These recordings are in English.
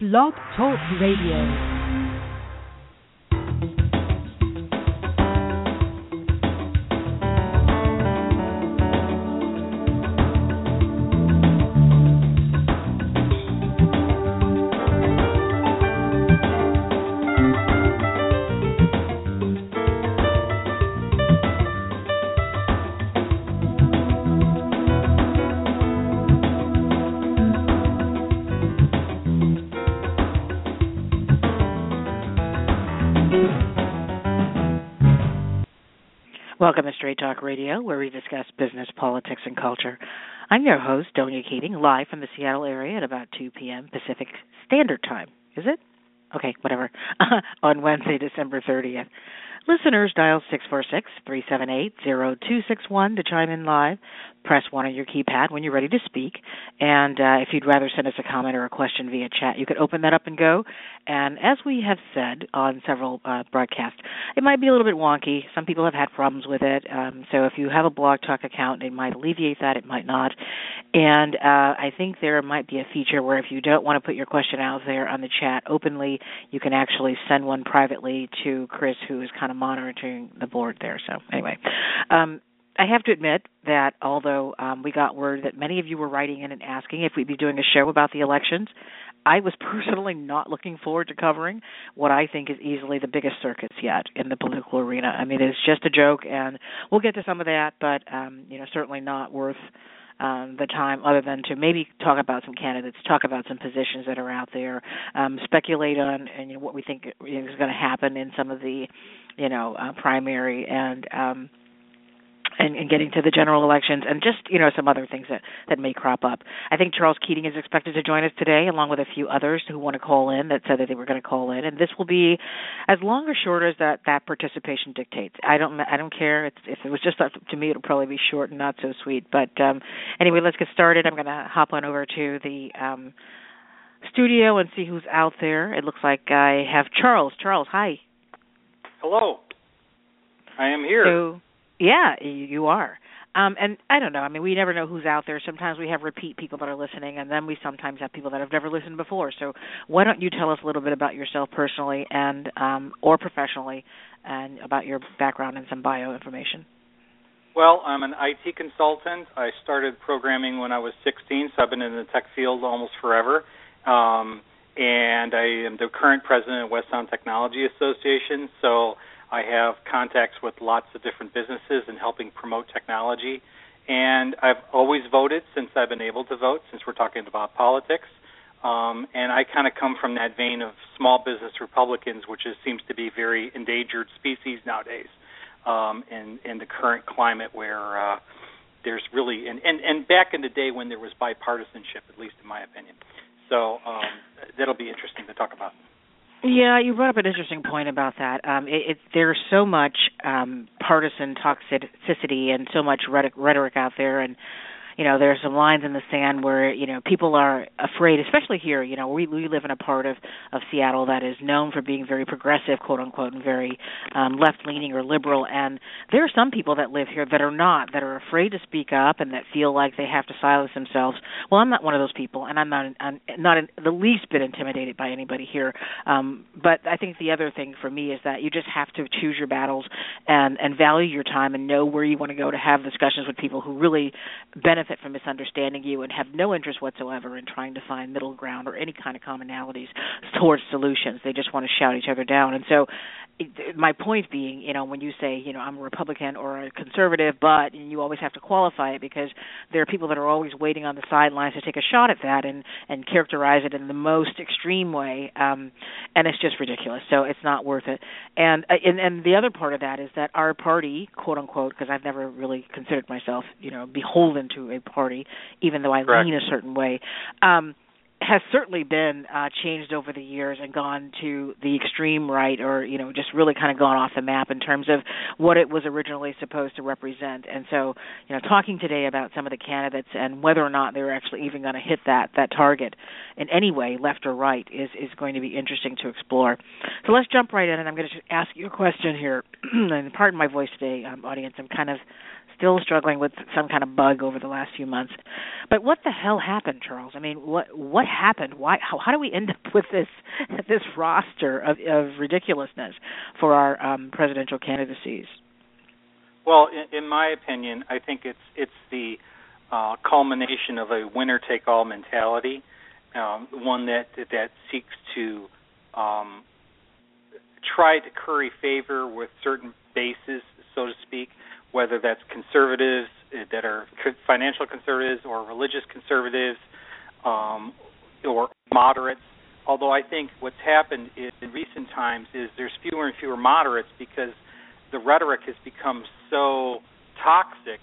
Blog Talk Radio. Welcome to Straight Talk Radio, where we discuss business, politics, and culture. I'm your host, Donia Keating, live from the Seattle area at about 2 p.m. Pacific Standard Time. Is it? Okay, whatever. On Wednesday, December 30th. Listeners, dial 646-378-0261 to chime in live. Press 1 on your keypad when you're ready to speak. And uh, if you'd rather send us a comment or a question via chat, you could open that up and go. And as we have said on several uh, broadcasts, it might be a little bit wonky. Some people have had problems with it. Um, so if you have a Blog Talk account, it might alleviate that, it might not. And uh, I think there might be a feature where if you don't want to put your question out there on the chat openly, you can actually send one privately to Chris, who is kind of monitoring the board there. So anyway, um, I have to admit that although um, we got word that many of you were writing in and asking if we'd be doing a show about the elections, I was personally not looking forward to covering what I think is easily the biggest circus yet in the political arena. I mean, it's just a joke, and we'll get to some of that, but um, you know, certainly not worth um, the time other than to maybe talk about some candidates, talk about some positions that are out there, um, speculate on and you know what we think is going to happen in some of the you know uh, primary and um, and, and getting to the general elections and just you know some other things that that may crop up. I think Charles Keating is expected to join us today, along with a few others who want to call in that said that they were going to call in, and this will be as long or short as that that participation dictates. I don't I don't care. It's, if it was just up to me, it'll probably be short and not so sweet. But um, anyway, let's get started. I'm going to hop on over to the. Um, studio and see who's out there. It looks like I have Charles. Charles, hi. Hello. I am here. So, yeah, you are. Um, and I don't know. I mean, we never know who's out there. Sometimes we have repeat people that are listening, and then we sometimes have people that have never listened before. So, why don't you tell us a little bit about yourself personally and um, or professionally, and about your background and some bio information? Well, I'm an IT consultant. I started programming when I was 16, so I've been in the tech field almost forever. Um, and I am the current president of West Sound Technology Association. So I have contacts with lots of different businesses and helping promote technology. And I've always voted since I've been able to vote, since we're talking about politics. Um, and I kind of come from that vein of small business Republicans, which is, seems to be very endangered species nowadays um, in, in the current climate where uh, there's really, and, and, and back in the day when there was bipartisanship, at least in my opinion. So um, that'll be interesting to talk about. Yeah, you brought up an interesting point about that. Um, it, it, there's so much um, partisan toxicity and so much rhetoric, out there, and you know there's some lines in the sand where you know people are afraid especially here you know we we live in a part of of Seattle that is known for being very progressive quote unquote and very um left leaning or liberal. And there are some people that live here that are not that are afraid to speak up and that feel like they have to silence themselves. Well I'm not one of those people and I'm not I'm not in the least bit intimidated by anybody here. Um but I think the other thing for me is that you just have to choose your battles and and value your time and know where you want to go to have discussions with people who really benefit benefit from misunderstanding you and have no interest whatsoever in trying to find middle ground or any kind of commonalities towards solutions. They just want to shout each other down. And so my point being, you know, when you say, you know, I'm a Republican or a conservative, but you always have to qualify it because there are people that are always waiting on the sidelines to take a shot at that and and characterize it in the most extreme way, um, and it's just ridiculous. So it's not worth it. And uh, and and the other part of that is that our party, quote unquote, because I've never really considered myself, you know, beholden to a party, even though I Correct. lean a certain way. Um, has certainly been uh, changed over the years and gone to the extreme right, or you know, just really kind of gone off the map in terms of what it was originally supposed to represent. And so, you know, talking today about some of the candidates and whether or not they're actually even going to hit that that target in any way, left or right, is is going to be interesting to explore. So let's jump right in, and I'm going to ask you a question here. and pardon my voice today, um, audience. I'm kind of still struggling with some kind of bug over the last few months. But what the hell happened, Charles? I mean, what what happened? Why? How, how do we end up with this this roster of, of ridiculousness for our um, presidential candidacies? Well, in, in my opinion, I think it's it's the uh, culmination of a winner-take-all mentality, um, one that that seeks to um, try to curry favor with certain bases, so to speak, whether that's conservatives uh, that are financial conservatives or religious conservatives um, or moderates. Although I think what's happened in recent times is there's fewer and fewer moderates because the rhetoric has become so toxic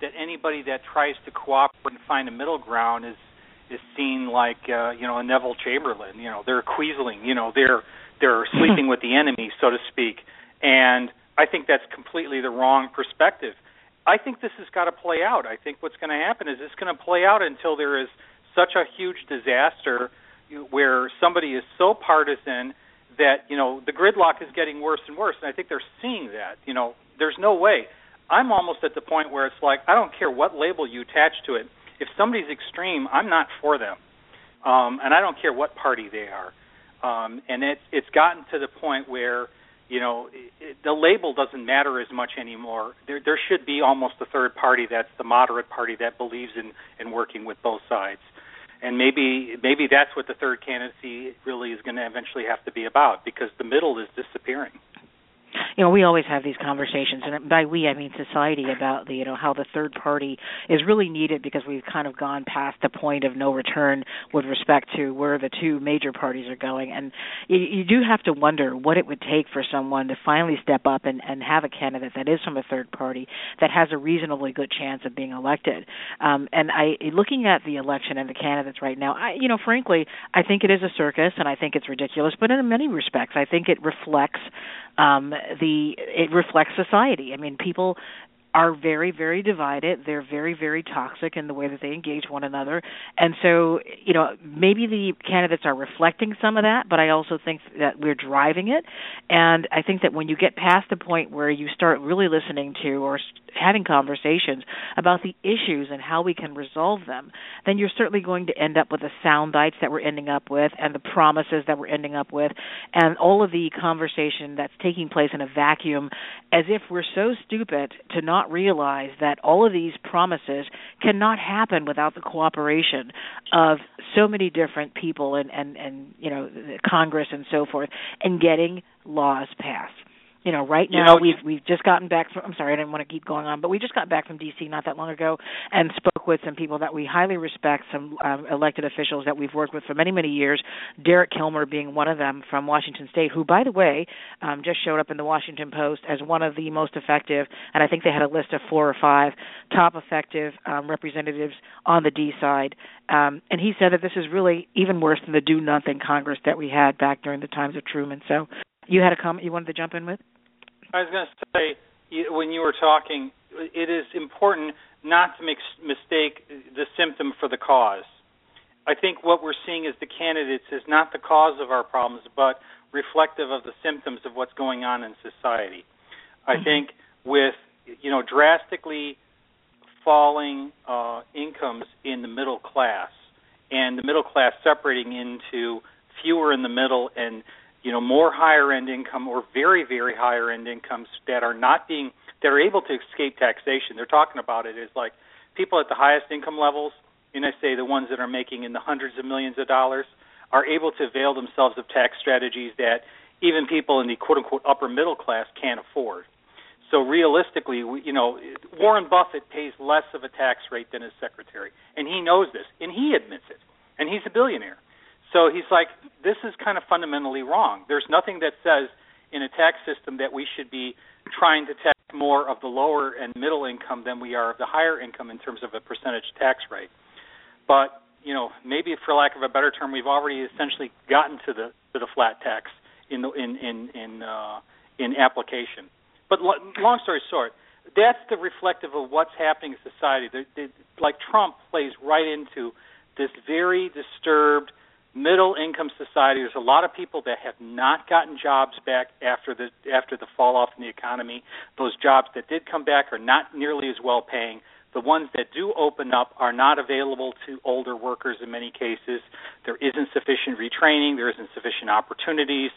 that anybody that tries to cooperate and find a middle ground is is seen like uh, you know a Neville Chamberlain. You know they're quisling. You know they're they're sleeping with the enemy, so to speak. And I think that's completely the wrong perspective. I think this has got to play out. I think what's going to happen is it's going to play out until there is such a huge disaster where somebody is so partisan that you know the gridlock is getting worse and worse and i think they're seeing that you know. There's no way. I'm almost at the point where it's like i don't care what label you attach to it. If somebody's extreme i'm not for them. Um and i don't care what party they are. Um and it's it's gotten to the point where you know it, the label doesn't matter as much anymore. There there should be almost a third party that's the moderate party that believes in in working with both sides. And maybe maybe that's what the third candidacy really is going to eventually have to be about because the middle is disappearing you know we always have these conversations and by we i mean society about the you know how the third party is really needed because we've kind of gone past the point of no return with respect to where the two major parties are going. And you, you do have to wonder what it would take for someone to finally step up and and have a candidate that is from a third party that has a reasonably good chance of being elected. Um and i looking at the election and the candidates right now i you know frankly i think it is a circus and i think it's ridiculous but in many respects i think it reflects um the it reflects society. I mean, people are very very divided. They're very very toxic in the way that they engage one another. And so you know maybe the candidates are reflecting some of that but i also think that we're driving it. And i think that when you get past the point where you start really listening to or having conversations about the issues and how we can resolve them then you're certainly going to end up with the sound bites that we're ending up with and the promises that we're ending up with and all of the conversation that's taking place in a vacuum as if we're so stupid to not not realize that all of these promises cannot happen without the cooperation of so many different people and and and you know Congress and so forth and getting laws passed you know right now you know, we've we've just gotten back from I'm sorry I didn't want to keep going on but we just got back from DC not that long ago and spoke with some people that we highly respect some um, elected officials that we've worked with for many many years Derek Kilmer being one of them from Washington state who by the way um, just showed up in the Washington Post as one of the most effective and I think they had a list of four or five top effective um, representatives on the D side. Um, and he said that this is really even worse than the do nothing Congress that we had back during the times of Truman. So you had a comment you wanted to jump in with I was going to say when you were talking, it is important not to make mistake the symptom for the cause. I think what we're seeing as the candidates is not the cause of our problems, but reflective of the symptoms of what's going on in society. I mm-hmm. think with you know drastically falling uh, incomes in the middle class, and the middle class separating into fewer in the middle and you know more higher end income or very very higher end incomes that are not being that are able to escape taxation. They're talking about it as like people at the highest income levels, and I say the ones that are making in the hundreds of millions of dollars, are able to avail themselves of tax strategies that even people in the quote unquote upper middle class can't afford. So realistically, we, you know, Warren Buffett pays less of a tax rate than his secretary, and he knows this, and he admits it, and he's a billionaire. So he's like, this is kind of fundamentally wrong. There's nothing that says in a tax system that we should be trying to tax more of the lower and middle income than we are of the higher income in terms of a percentage tax rate. But you know, maybe for lack of a better term, we've already essentially gotten to the to the flat tax in the in in in uh, in application. But lo- long story short, that's the reflective of what's happening in society. They, they, like Trump plays right into this very disturbed middle income society. There's a lot of people that have not gotten jobs back after the after the fall off in the economy. Those jobs that did come back are not nearly as well paying. The ones that do open up are not available to older workers in many cases. There isn't sufficient retraining, there isn't sufficient opportunities.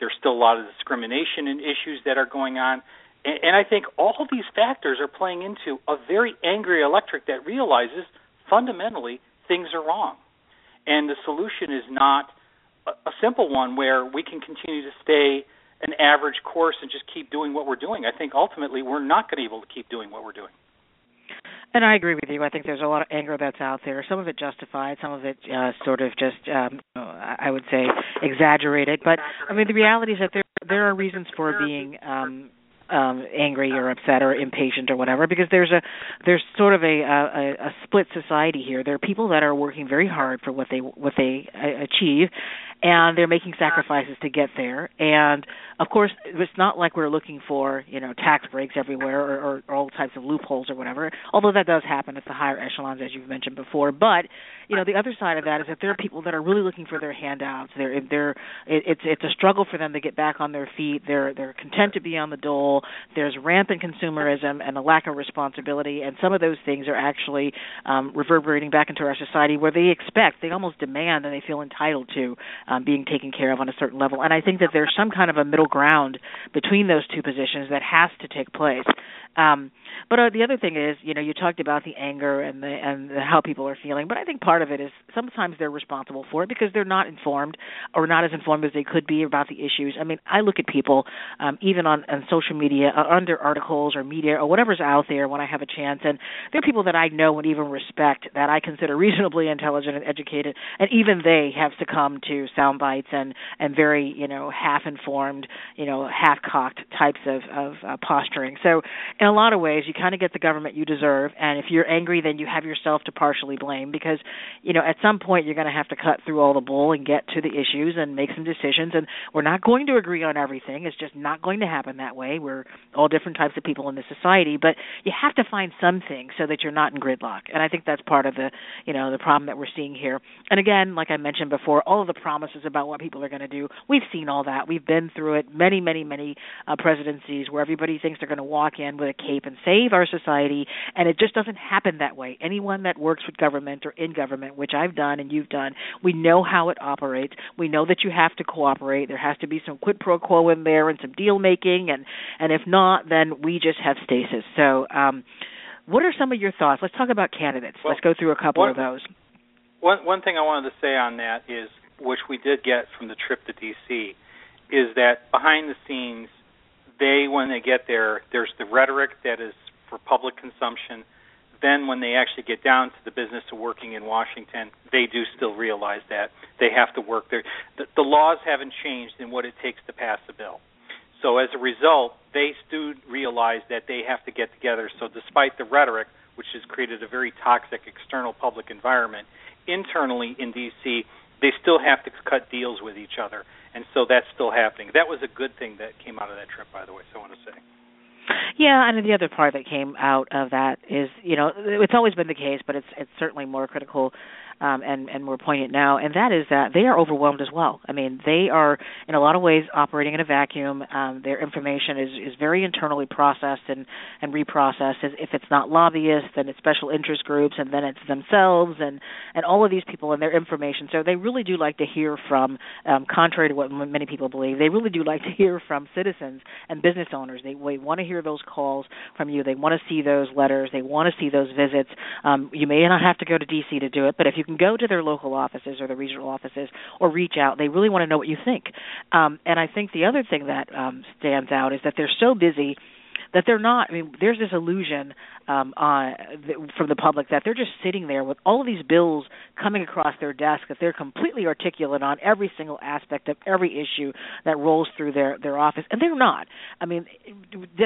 There's still a lot of discrimination and issues that are going on. And, and I think all these factors are playing into a very angry electorate that realizes fundamentally things are wrong. And the solution is not a, simple one where we can continue to stay an average course and just keep doing what we're doing. I think ultimately we're not going to be able to keep doing what we're doing. And I agree with you. I think there's a lot of anger that's out there. Some of it justified, some of it uh, sort of just, um, I would say, exaggerated. But I mean, the reality is that there there are reasons for being um, um angry or upset or impatient or whatever because there's a there's sort of a, a a split society here. There are people that are working very hard for what they what they uh, achieve and they're making sacrifices to get there. And of course, it's not like we're looking for you know tax breaks everywhere or, or, or all types of loopholes or whatever. Although that does happen at the higher echelons, as you've mentioned before. But you know, the other side of that is that there are people that are really looking for their handouts. They're they're it, it's it's a struggle for them to get back on their feet. They're they're content to be on the dole. There's rampant consumerism and a lack of responsibility, and some of those things are actually um, reverberating back into our society where they expect, they almost demand, and they feel entitled to um, being taken care of on a certain level. And I think that there's some kind of a middle ground between those two positions that has to take place. Um, but uh, the other thing is, you know, you talked about the anger and the and the, how people are feeling, but I think part of it is sometimes they're responsible for it because they're not informed or not as informed as they could be about the issues. I mean, I look at people um, even on, on social media, uh, under articles or media or whatever's out there when I have a chance, and there are people that I know and even respect that I consider reasonably intelligent and educated, and even they have succumbed to sound bites and and very you know half informed, you know half cocked types of of uh, posturing. So in a lot of ways, you kind of get the government you deserve, and if you're angry, then you have yourself to partially blame because you know at some point you're going to have to cut through all the bull and get to the issues and make some decisions. And we're not going to agree on everything; it's just not going to happen that way. We're all different types of people in the society, but you have to find something so that you're not in gridlock. And I think that's part of the you know the problem that we're seeing here. And again, like I mentioned before, all of the promises about what people are going to do, we've seen all that. We've been through it many, many, many uh, presidencies where everybody thinks they're going to walk in with a cape and save our society, and it just doesn't happen that way. Anyone that works with government or in government, which I've done and you've done, we know how it operates. We know that you have to cooperate. There has to be some quid pro quo in there and some deal making, and and if not, then we just have stasis. So. um what are some of your thoughts? Let's talk about candidates. Well, Let's go through a couple one, of those. One one thing I wanted to say on that is, which we did get from the trip to D.C., is that behind the scenes, they when they get there, there's the rhetoric that is for public consumption. Then when they actually get down to the business of working in Washington, they do still realize that they have to work there. The, the laws haven't changed in what it takes to pass a bill. So as a result, they do realize that they have to get together. So despite the rhetoric, which has created a very toxic external public environment, internally in DC, they still have to cut deals with each other, and so that's still happening. That was a good thing that came out of that trip, by the way. So I want to say. Yeah, and the other part that came out of that is, you know, it's always been the case, but it's it's certainly more critical um, and and more poignant now, and that is that they are overwhelmed as well. I mean, they are in a lot of ways operating in a vacuum. Um, their information is is very internally processed and and reprocessed. If it's not lobbyists, then it's special interest groups, and then it's themselves and and all of these people and their information. So they really do like to hear from, um, contrary to what many people believe, they really do like to hear from citizens and business owners. They, they want to hear those calls from you. They want to see those letters. They want to see those visits. Um, you may not have to go to DC to do it, but if you can go to their local offices or the regional offices or reach out. They really want to know what you think. Um, and I think the other thing that um, stands out is that they're so busy that they're not. I mean, there's this illusion um, uh, from the public that they're just sitting there with all of these bills coming across their desk that they're completely articulate on every single aspect of every issue that rolls through their their office, and they're not. I mean,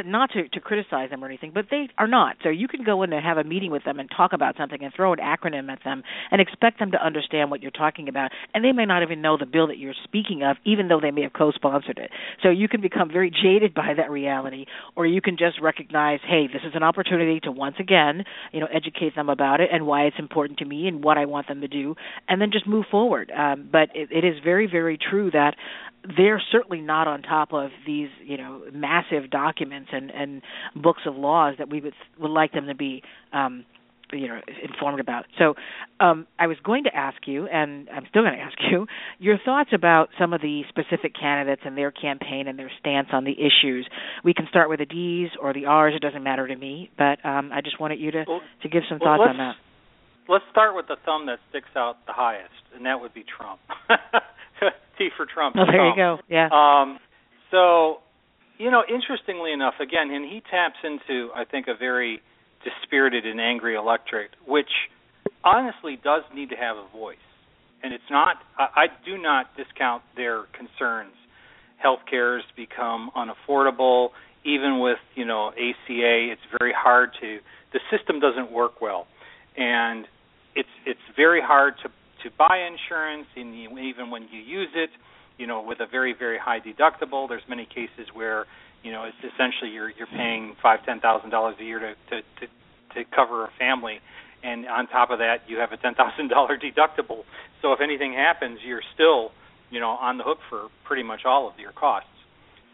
not to to criticize them or anything, but they are not. So you can go in and have a meeting with them and talk about something and throw an acronym at them and expect them to understand what you're talking about, and they may not even know the bill that you're speaking of, even though they may have co-sponsored it. So you can become very jaded by that reality, or you can just recognize, hey, this is an opportunity to once again, you know, educate them about it and why it's important to me and what I want them to do, and then just move forward. Um, but it, it is very, very true that they're certainly not on top of these, you know, massive documents and and books of laws that we would would like them to be. Um, you know informed about. So um, I was going to ask you, and I'm still going to ask you, your thoughts about some of the specific candidates and their campaign and their stance on the issues. We can start with the D's or the R's; it doesn't matter to me. But um, I just wanted you to well, to give some well, thoughts on that. Let's start with the thumb that sticks out the highest, and that would be Trump. T for Trump. Oh, there you go. Yeah. Um, so, you know, interestingly enough, again, and he taps into, I think, a very dispirited and angry electorate, which honestly does need to have a voice. And it's not, I, I do not discount their concerns. Healthcare has become unaffordable. Even with, you know, ACA, it's very hard to, the system doesn't work well. And it's it's very hard to to buy insurance, and even when you use it, you know, with a very very high deductible. There's many cases where you know it's essentially you're you're paying five ten thousand dollars a year to, to to to cover a family. And on top of that you have a ten thousand dollar deductible. So if anything happens you're still you know on the hook for pretty much all of your costs.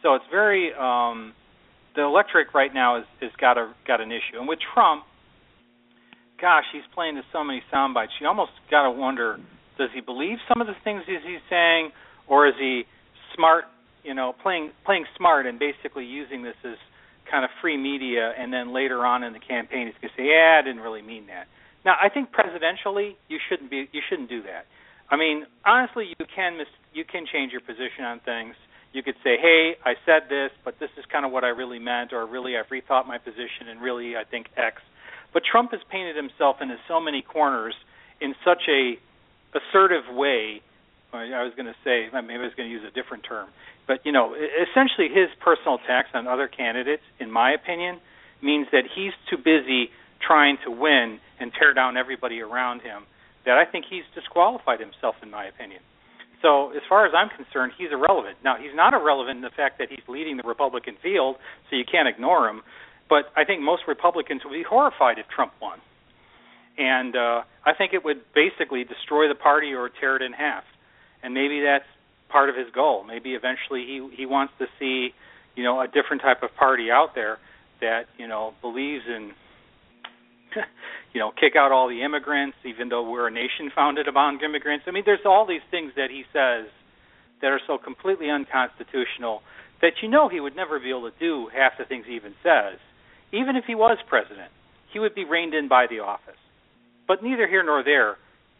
So it's very um the electric right now is is got a got an issue. And with trump gosh he's playing to so many sound bites you almost got to wonder does he believe some of the things he's saying or is he smart you know, playing playing smart and basically using this as kind of free media, and then later on in the campaign, he's going to say, "Yeah, I didn't really mean that." Now, I think presidentially, you shouldn't be you shouldn't do that. I mean, honestly, you can mis- you can change your position on things. You could say, "Hey, I said this, but this is kind of what I really meant," or "Really, I've rethought my position, and really, I think X." But Trump has painted himself into so many corners in such a assertive way. I was going to say, maybe I was going to use a different term but you know, essentially, his personal attacks on other candidates, in my opinion, means that he's too busy trying to win and tear down everybody around him. That I think he's disqualified himself, in my opinion. So, as far as I'm concerned, he's irrelevant. Now, he's not irrelevant in the fact that he's leading the Republican field, so you can't ignore him. But I think most Republicans would be horrified if Trump won. And uh, I think it would basically destroy the party or tear it in half. And maybe that's part of his goal. Maybe eventually he he wants to see, you know, a different type of party out there that you know believes in, you know, kick out all the immigrants, even though we're a nation founded upon immigrants. I mean, there's all these things that he says that are so completely unconstitutional that you know he would never be able to do half the things he even says. Even if he was president, he would be reined in by the office. But neither here nor there.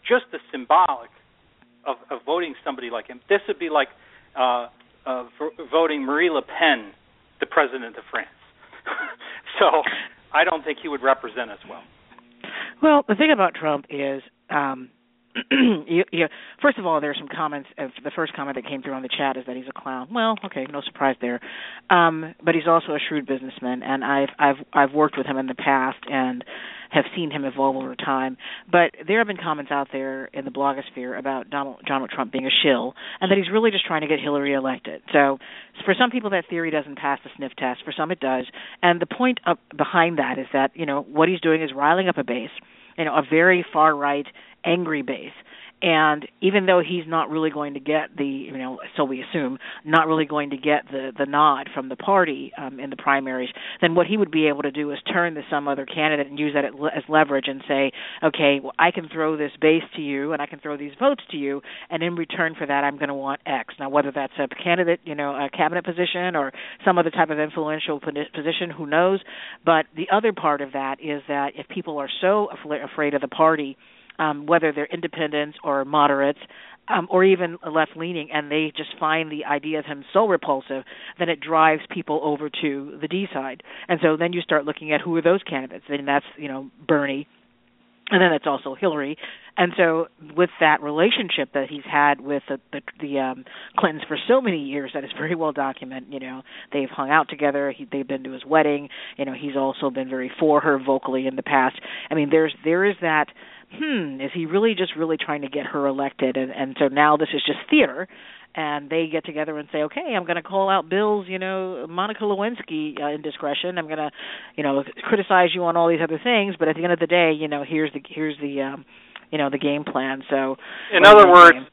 Just the symbolic of, of voting somebody like him. This would be like uh, uh, voting Marie Le Pen, the president of France. so I don't think he would represent us well. Well, the thing about Trump is um, you, you, first of all, there are some comments. Of the first comment that came through on the chat is that he's a clown. Well, okay, no surprise there. Um, but he's also a shrewd businessman, and I've I've I've worked with him in the past and have seen him evolve over time. But there have been comments out there in the blogosphere about Donald Donald Trump being a shill, and that he's really just trying to get Hillary elected. So, for some people, that theory doesn't pass the sniff test. For some, it does. And the point up behind that is that you know what he's doing is riling up a base you know a very far right angry base and even though he's not really going to get the you know so we assume not really going to get the the nod from the party um, in the primaries then what he would be able to do is turn to some other candidate and use that as leverage and say okay well I can throw this base to you and I can throw these votes to you and in return for that I'm going to want X. Now whether that's a candidate you know a cabinet position or some other type of influential position who knows? But the other part of that is that if people are so afraid of the party um, whether they're independents or moderates, um, or even left leaning, and they just find the idea of him so repulsive, then it drives people over to the D side. And so then you start looking at who are those candidates, and that's you know Bernie, and then it's also Hillary. And so, with that relationship that he's had with the the, the um, Clintons for so many years, that is very well documented. You know, they've hung out together. He, they've been to his wedding. You know, he's also been very for her vocally in the past. I mean, there's there is that. Hmm, is he really just really trying to get her elected? And and so now this is just theater and they get together and say, "Okay, I'm going to call out Bill's, you know, Monica Lewinsky uh, indiscretion. I'm going to, you know, criticize you on all these other things, but at the end of the day, you know, here's the here's the, um, you know, the game plan." So, in other words, game?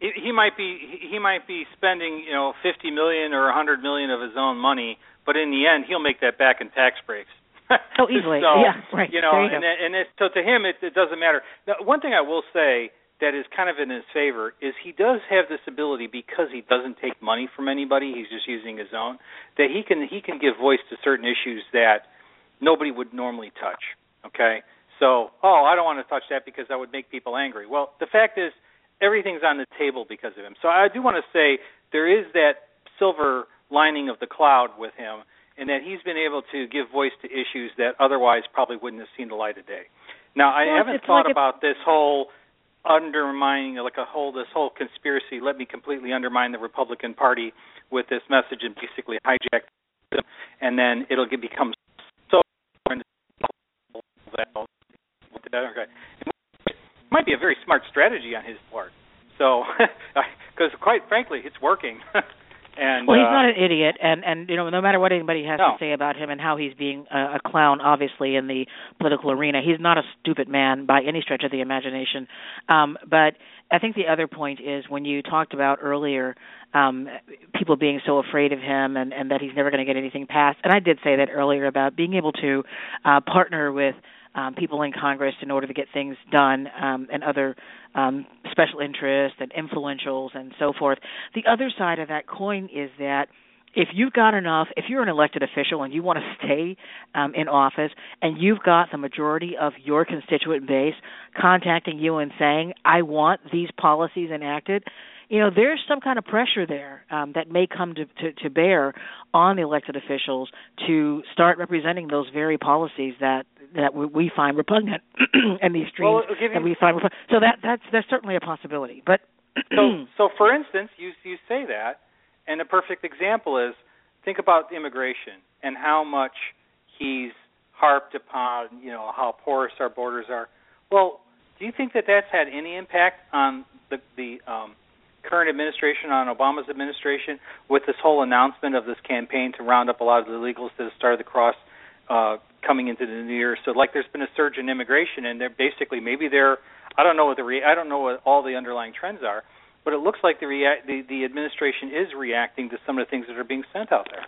he might be he might be spending, you know, 50 million or 100 million of his own money, but in the end, he'll make that back in tax breaks. oh, easily. so, yeah, right. You know, you and and it, so to him, it, it doesn't matter. Now, one thing I will say that is kind of in his favor is he does have this ability because he doesn't take money from anybody he's just using his own that he can he can give voice to certain issues that nobody would normally touch okay so oh i don't want to touch that because that would make people angry well the fact is everything's on the table because of him so i do want to say there is that silver lining of the cloud with him and that he's been able to give voice to issues that otherwise probably wouldn't have seen the light of day. Now i well, haven't thought like about this whole undermining like a whole this whole conspiracy let me completely undermine the republican party with this message and basically hijack them and then it'll get, become so that it might be a very smart strategy on his part. So because quite frankly it's working And, well, he's uh, not an idiot, and and you know, no matter what anybody has no. to say about him and how he's being a, a clown, obviously in the political arena, he's not a stupid man by any stretch of the imagination. Um, but I think the other point is when you talked about earlier um, people being so afraid of him and and that he's never going to get anything passed, and I did say that earlier about being able to uh, partner with um, people in Congress in order to get things done um, and other um, special interests and influentials and so forth. The other side of that coin is that if you've got enough, if you're an elected official and you want to stay um, in office and you've got the majority of your constituent base contacting you and saying, I want these policies enacted, you know there's some kind of pressure there um, that may come to, to, to bear on the elected officials to start representing those very policies that that we find repugnant and these streams well, that we find repugnant. So that that's that's certainly a possibility. But so so for instance, you you say that, and a perfect example is think about immigration and how much he's harped upon you know how porous our borders are. Well, do you think that that's had any impact on the the um, current administration, on Obama's administration, with this whole announcement of this campaign to round up a lot of the illegals that have started across uh, coming into the new year. So, like, there's been a surge in immigration, and they're basically maybe they're I don't know what the re- I don't know what all the underlying trends are, but it looks like the rea- the the administration is reacting to some of the things that are being sent out there.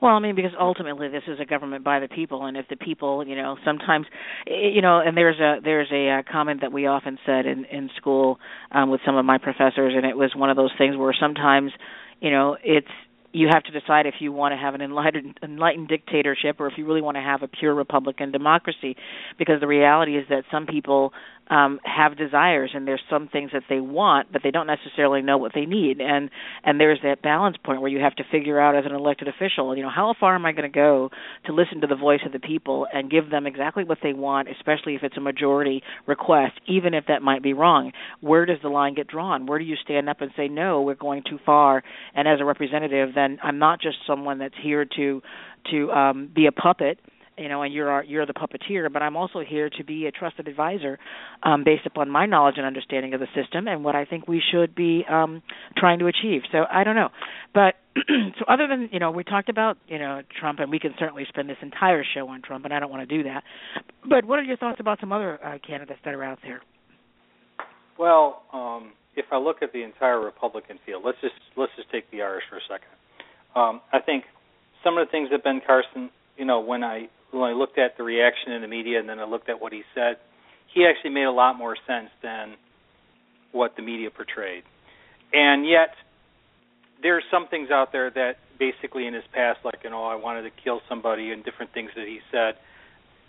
Well, I mean, because ultimately this is a government by the people, and if the people, you know, sometimes, eh, eh, you know, and there's a there's a, a comment that we often said in in school um, with some of my professors, and it was one of those things where sometimes, you know, it's you have to decide if you want to have an enlightened, enlightened dictatorship or if you really want to have a pure republican democracy because the reality is that some people um have desires and there's some things that they want but they don't necessarily know what they need. And and there's that balance point where you have to figure out as an elected official you know how far am i going to go to listen to the voice of the people and give them exactly what they want especially if it's a majority request even if that might be wrong? Where does the line get drawn? Where do you stand up and say no we're going too far and as a representative then i'm not just someone that's here to to um be a puppet you know, and you're our, you're the puppeteer, but I'm also here to be a trusted advisor, um, based upon my knowledge and understanding of the system and what I think we should be um, trying to achieve. So I don't know, but so other than you know, we talked about you know Trump, and we can certainly spend this entire show on Trump, and I don't want to do that. But what are your thoughts about some other uh, candidates that are out there? Well, um, if I look at the entire Republican field, let's just let's just take the Irish for a second. Um, I think some of the things that Ben Carson, you know, when I when I looked at the reaction in the media and then I looked at what he said, he actually made a lot more sense than what the media portrayed. And yet, there's some things out there that basically in his past, like you know, I wanted to kill somebody and different things that he said,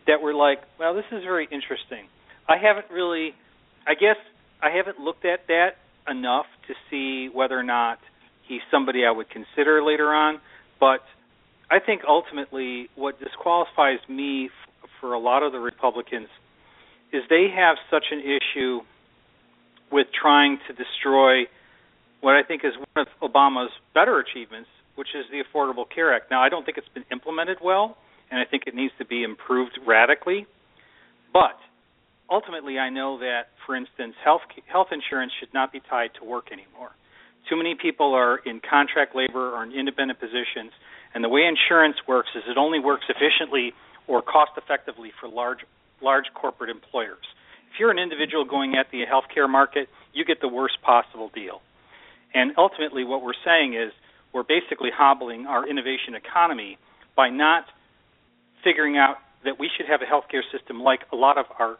that were like, well, this is very interesting. I haven't really, I guess I haven't looked at that enough to see whether or not he's somebody I would consider later on. But I think ultimately what disqualifies me f- for a lot of the Republicans is they have such an issue with trying to destroy what I think is one of Obama's better achievements, which is the Affordable Care Act. Now, I don't think it's been implemented well, and I think it needs to be improved radically. But ultimately, I know that, for instance, health health insurance should not be tied to work anymore. Too many people are in contract labor or in independent positions, and the way insurance works is it only works efficiently or cost effectively for large large corporate employers. If you're an individual going at the healthcare market, you get the worst possible deal. And ultimately, what we're saying is we're basically hobbling our innovation economy by not figuring out that we should have a healthcare system like a lot of our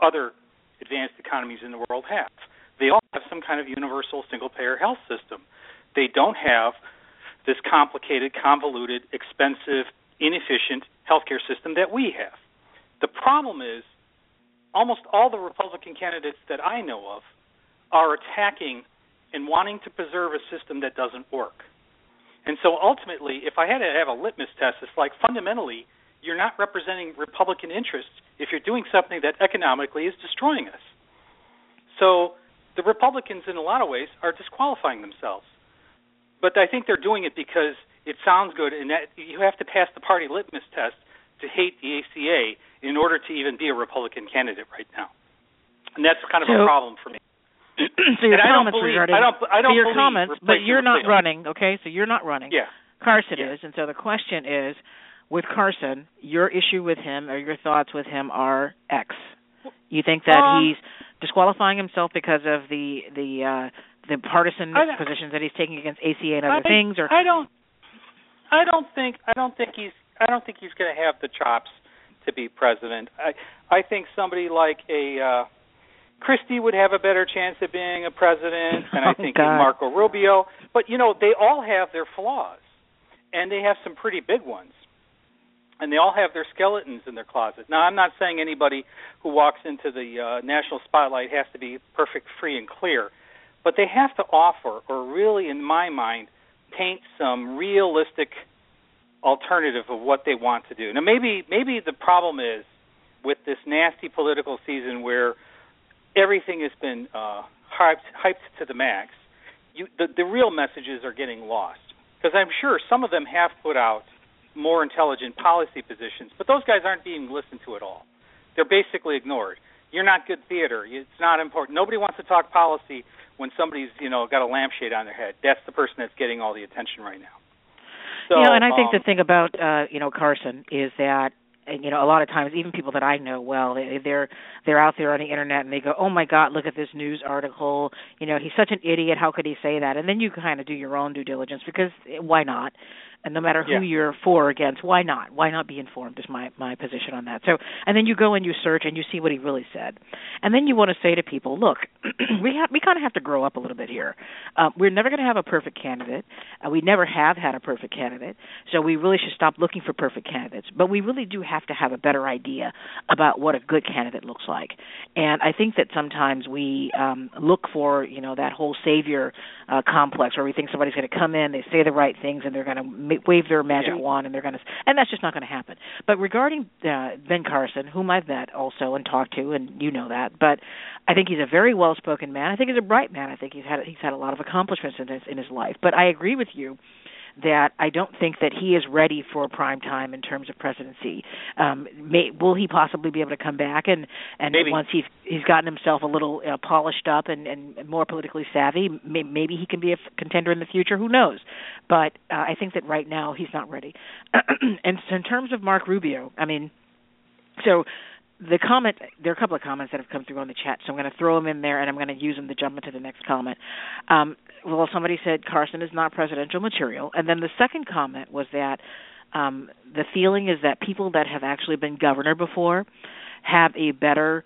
other advanced economies in the world have. They all have some kind of universal single payer health system. They don't have this complicated, convoluted, expensive, inefficient healthcare system that we have. The problem is almost all the Republican candidates that I know of are attacking and wanting to preserve a system that doesn't work. And so ultimately, if I had to have a litmus test, it's like fundamentally, you're not representing Republican interests if you're doing something that economically is destroying us. So the Republicans, in a lot of ways, are disqualifying themselves. But I think they're doing it because it sounds good, and that you have to pass the party litmus test to hate the ACA in order to even be a Republican candidate right now. And that's kind of So- a problem for me. so your And I don't comments believe- regarding I don't- I don't so your comments, but you're not running. Okay, so you're not running. Yeah. Carson Yeah. is, and so the question is, with Carson, your issue with him or your thoughts with him are X. You think that Um, he's disqualifying himself because of the the uh the partisan positions that he's taking against ACA and other I, things, or I don't. I don't think. I don't think he's. I don't think he's going to have the chops to be president. I. I think somebody like a uh, Christie would have a better chance of being a president, and I Oh, think God. Marco Rubio. But you know, they all have their flaws, and they have some pretty big ones. And they all have their skeletons in their closet. Now, I'm not saying anybody who walks into the uh, national spotlight has to be perfect, free, and clear, but they have to offer, or really, in my mind, paint some realistic alternative of what they want to do. Now, maybe maybe the problem is with this nasty political season where everything has been uh, hyped hyped to the max. You, the the real messages are getting lost because I'm sure some of them have put out more intelligent policy positions, but those guys aren't being listened to at all. They're basically ignored. You're not good theater. It's not important. Nobody wants to talk policy when somebody's you know got a lampshade on their head. That's the person that's getting all the attention right now. So, you know, and I think um, the thing about uh, you know Carson is that and you know a lot of times even people that I know well they, they're they're out there on the internet and they go oh my god look at this news article you know he's such an idiot how could he say that and then you kind of do your own due diligence because eh, why not and no matter who Yeah. you're for or against why not? Why not be informed is my my position on that. So and then you go and you search and you see what he really said. And then you want to say to people look we have we kind of have to grow up a little bit here. Uh, we're never going to have a perfect candidate. Uh, we never have had a perfect candidate. So we really should stop looking for perfect candidates. But we really do have to have a better idea about what a good candidate looks like. And i think that sometimes we um look for you know that whole savior uh complex where we think somebody's going to come in they say the right things and they're going to wave their magic Yeah. wand and they're going to and that's just not going to happen. But regarding uh, ben carson whom i've met also and talked to and you know that but i think he's a very well spoken man. I think he's a bright man. I think he's had he's had a lot of accomplishments in his in his life. But i agree with you that I don't think that he is ready for prime time in terms of presidency. Um, may, will he possibly be able to come back and and Maybe. once he's he's gotten himself a little uh, polished up and and more politically savvy, may, maybe he can be a f- contender in the future. Who knows? But uh, I think that right now he's not ready. and so in terms of Mark Rubio, I mean, so the comment there are a couple of comments that have come through on the chat so i'm going to throw them in there and i'm going to use them to jump into the next comment. Um, well somebody said carson is not presidential material and then the second comment was that um, the feeling is that people that have actually been governor before have a better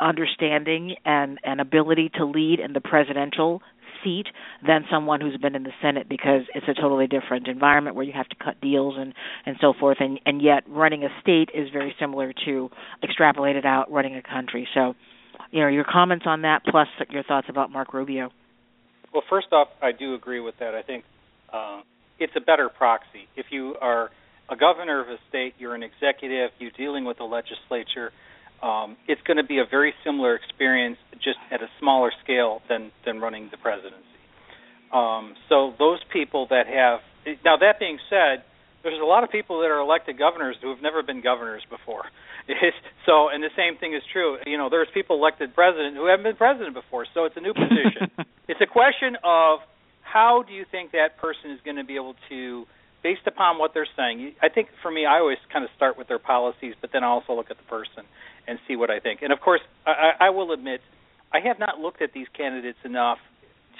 understanding and and ability to lead in the presidential seat than someone who's been in the Senate because it's a totally different environment where you have to cut deals and and so forth and and yet running a state is very similar to extrapolated out running a country so you know your comments on that, plus your thoughts about Mark Rubio. Well, first off, I do agree with that. I think uh, it's a better proxy. If you are a governor of a state, you're an executive, you're dealing with the legislature. Um, it's going to be a very similar experience, just at a smaller scale than than running the presidency. Um, so those people that have now that being said, there's a lot of people that are elected governors who have never been governors before. It's, so, and the same thing is true. You know, there's people elected president who haven't been president before. So it's a new position. it's a question of how do you think that person is going to be able to, based upon what they're saying. I think for me, I always kind of start with their policies, but then I also look at the person and see what I think. And of course, I, I will admit, I have not looked at these candidates enough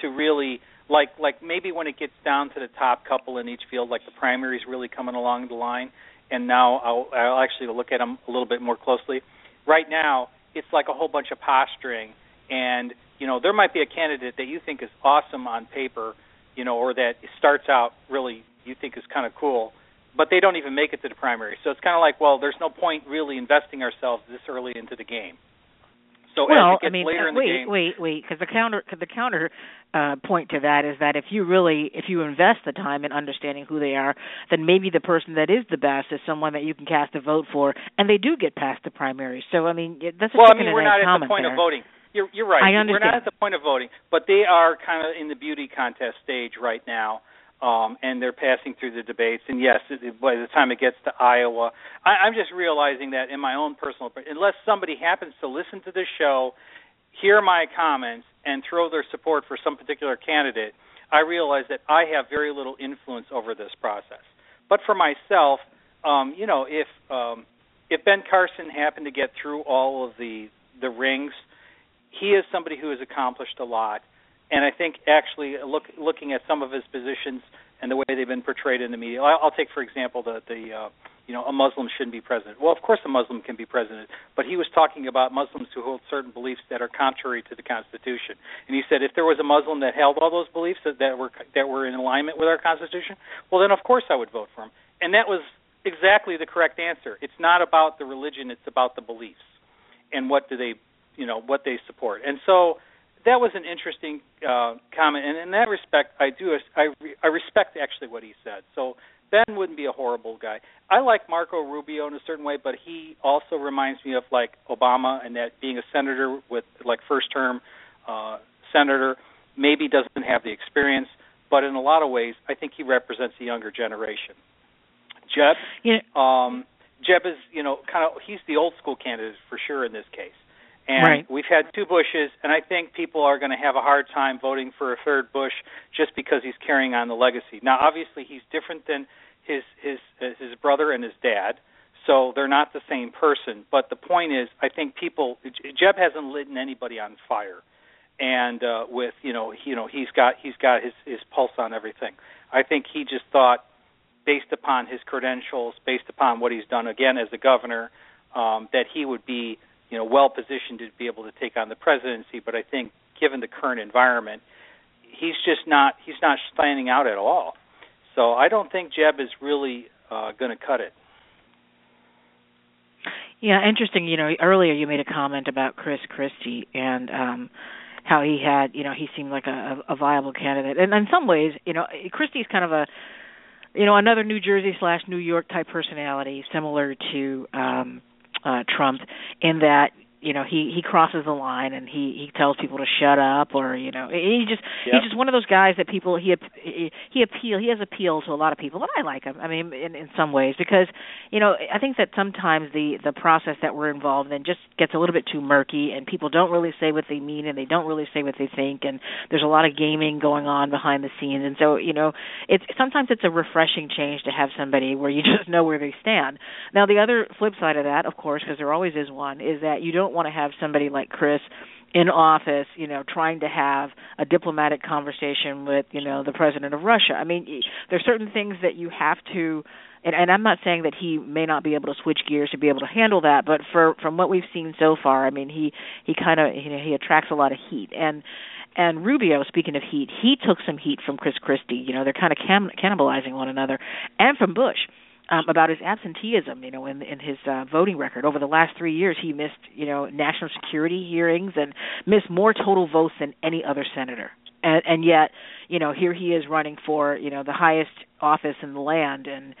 to really like like maybe when it gets down to the top couple in each field, like the primaries really coming along the line, and now I'll, I'll actually look at them a little bit more closely. Right now, it's like a whole bunch of posturing, and you know there might be a candidate that you think is awesome on paper, you know, or that starts out really you think is kind of cool, but they don't even make it to the primary. So it's kind of like, well, there's no point really investing ourselves this early into the game. So well, I mean, later in wait, the game, wait, wait, because the counter, the counter uh, point to that is that if you really, if you invest the time in understanding who they are, then maybe the person that is the best is someone that you can cast a vote for, and they do get past the primary. So I mean, that's a well, I mean, we're not at the point there. of voting. You're, you're right. I understand. We're not at the point of voting, but they are kind of in the beauty contest stage right now um, and they're passing through the debates. And yes, by the time it gets to Iowa, I, I'm just realizing that in my own personal, unless somebody happens to listen to this show, hear my comments, and throw their support for some particular candidate, I realize that I have very little influence over this process. But for myself, um, you know, if um, if Ben Carson happened to get through all of the the rings, he is somebody who has accomplished a lot and I think actually look, looking at some of his positions and the way they've been portrayed in the media. I'll, I'll take for example the the uh, you know a Muslim shouldn't be president. Well, of course a Muslim can be president, but he was talking about Muslims who hold certain beliefs that are contrary to the Constitution. And he said if there was a Muslim that held all those beliefs that, that were that were in alignment with our Constitution, well then of course I would vote for him. And that was exactly the correct answer. It's not about the religion; it's about the beliefs and what do they you know what they support. And so that was an interesting uh, comment, and in that respect, I do I, I respect actually what he said. So Ben wouldn't be a horrible guy. I like Marco Rubio in a certain way, but he also reminds me of like Obama, and that being a senator with like first term uh, senator maybe doesn't have the experience, but in a lot of ways, I think he represents a younger generation. Jeb, Yeah. um, Jeb is you know kind of he's the old school candidate for sure in this case. And Right. we've had two Bushes, and I think people are going to have a hard time voting for a third Bush just because he's carrying on the legacy. Now, obviously, he's different than his his his brother and his dad, so they're not the same person. But the point is, I think people Jeb hasn't lit anybody on fire, and uh, with you know he, you know he's got he's got his his pulse on everything. I think he just thought, based upon his credentials, based upon what he's done again as a governor, um, that he would be you know well positioned to be able to take on the presidency. But I think given the current environment, he's just not he's not standing out at all. So I don't think Jeb is really uh, going to cut it. Yeah, interesting. You know, earlier you made a comment about Chris Christie and um how he had, you know, he seemed like a, a viable candidate. And in some ways, you know, Christie's kind of a, you know, another New Jersey slash New York type personality, similar to um uh Trump, in that you know he he crosses the line and he he tells people to shut up or you know he just Yep. he's just one of those guys that people he he he appeal he has appeal to a lot of people and I like him I mean in in some ways because you know I think that sometimes the the process that we're involved in just gets a little bit too murky and people don't really say what they mean and they don't really say what they think and there's a lot of gaming going on behind the scenes and so you know it's sometimes it's a refreshing change to have somebody where you just know where they stand now the other flip side of that of course because there always is one is that you don't want to have somebody like Chris in office, you know, trying to have a diplomatic conversation with, you know, the president of Russia. I mean, there's certain things that you have to and, and I'm not saying that he may not be able to switch gears to be able to handle that, but for from what we've seen so far, I mean, he he kind of you know he attracts a lot of heat and and Rubio, speaking of heat, he took some heat from Chris Christie. You know, they're kind of cam- cannibalizing one another, and from Bush. Um, about his absenteeism. You know, in in his uh, voting record over the last three years, he missed you know national security hearings and missed more total votes than any other senator. And, and yet, you know, here he is running for you know the highest office in the land, and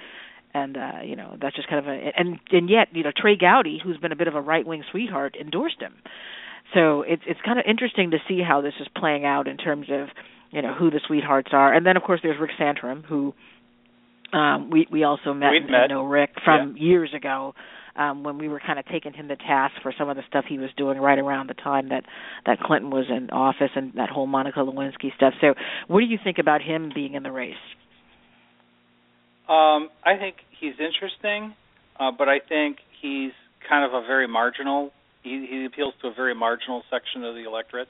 and uh, you know that's just kind of a and and yet you know Trey Gowdy, who's been a bit of a right wing sweetheart, endorsed him. So it's it's kind of interesting to see how this is playing out in terms of you know who the sweethearts are, and then of course there's Rick Santorum, who um, we we also met, We'd and met. know Rick from Yeah. years ago um, when we were kind of taking him to task for some of the stuff he was doing right around the time that that Clinton was in office and that whole Monica Lewinsky stuff. So, what do you think about him being in the race? Um, I think he's interesting, uh, but I think he's kind of a very marginal. He, he appeals to a very marginal section of the electorate.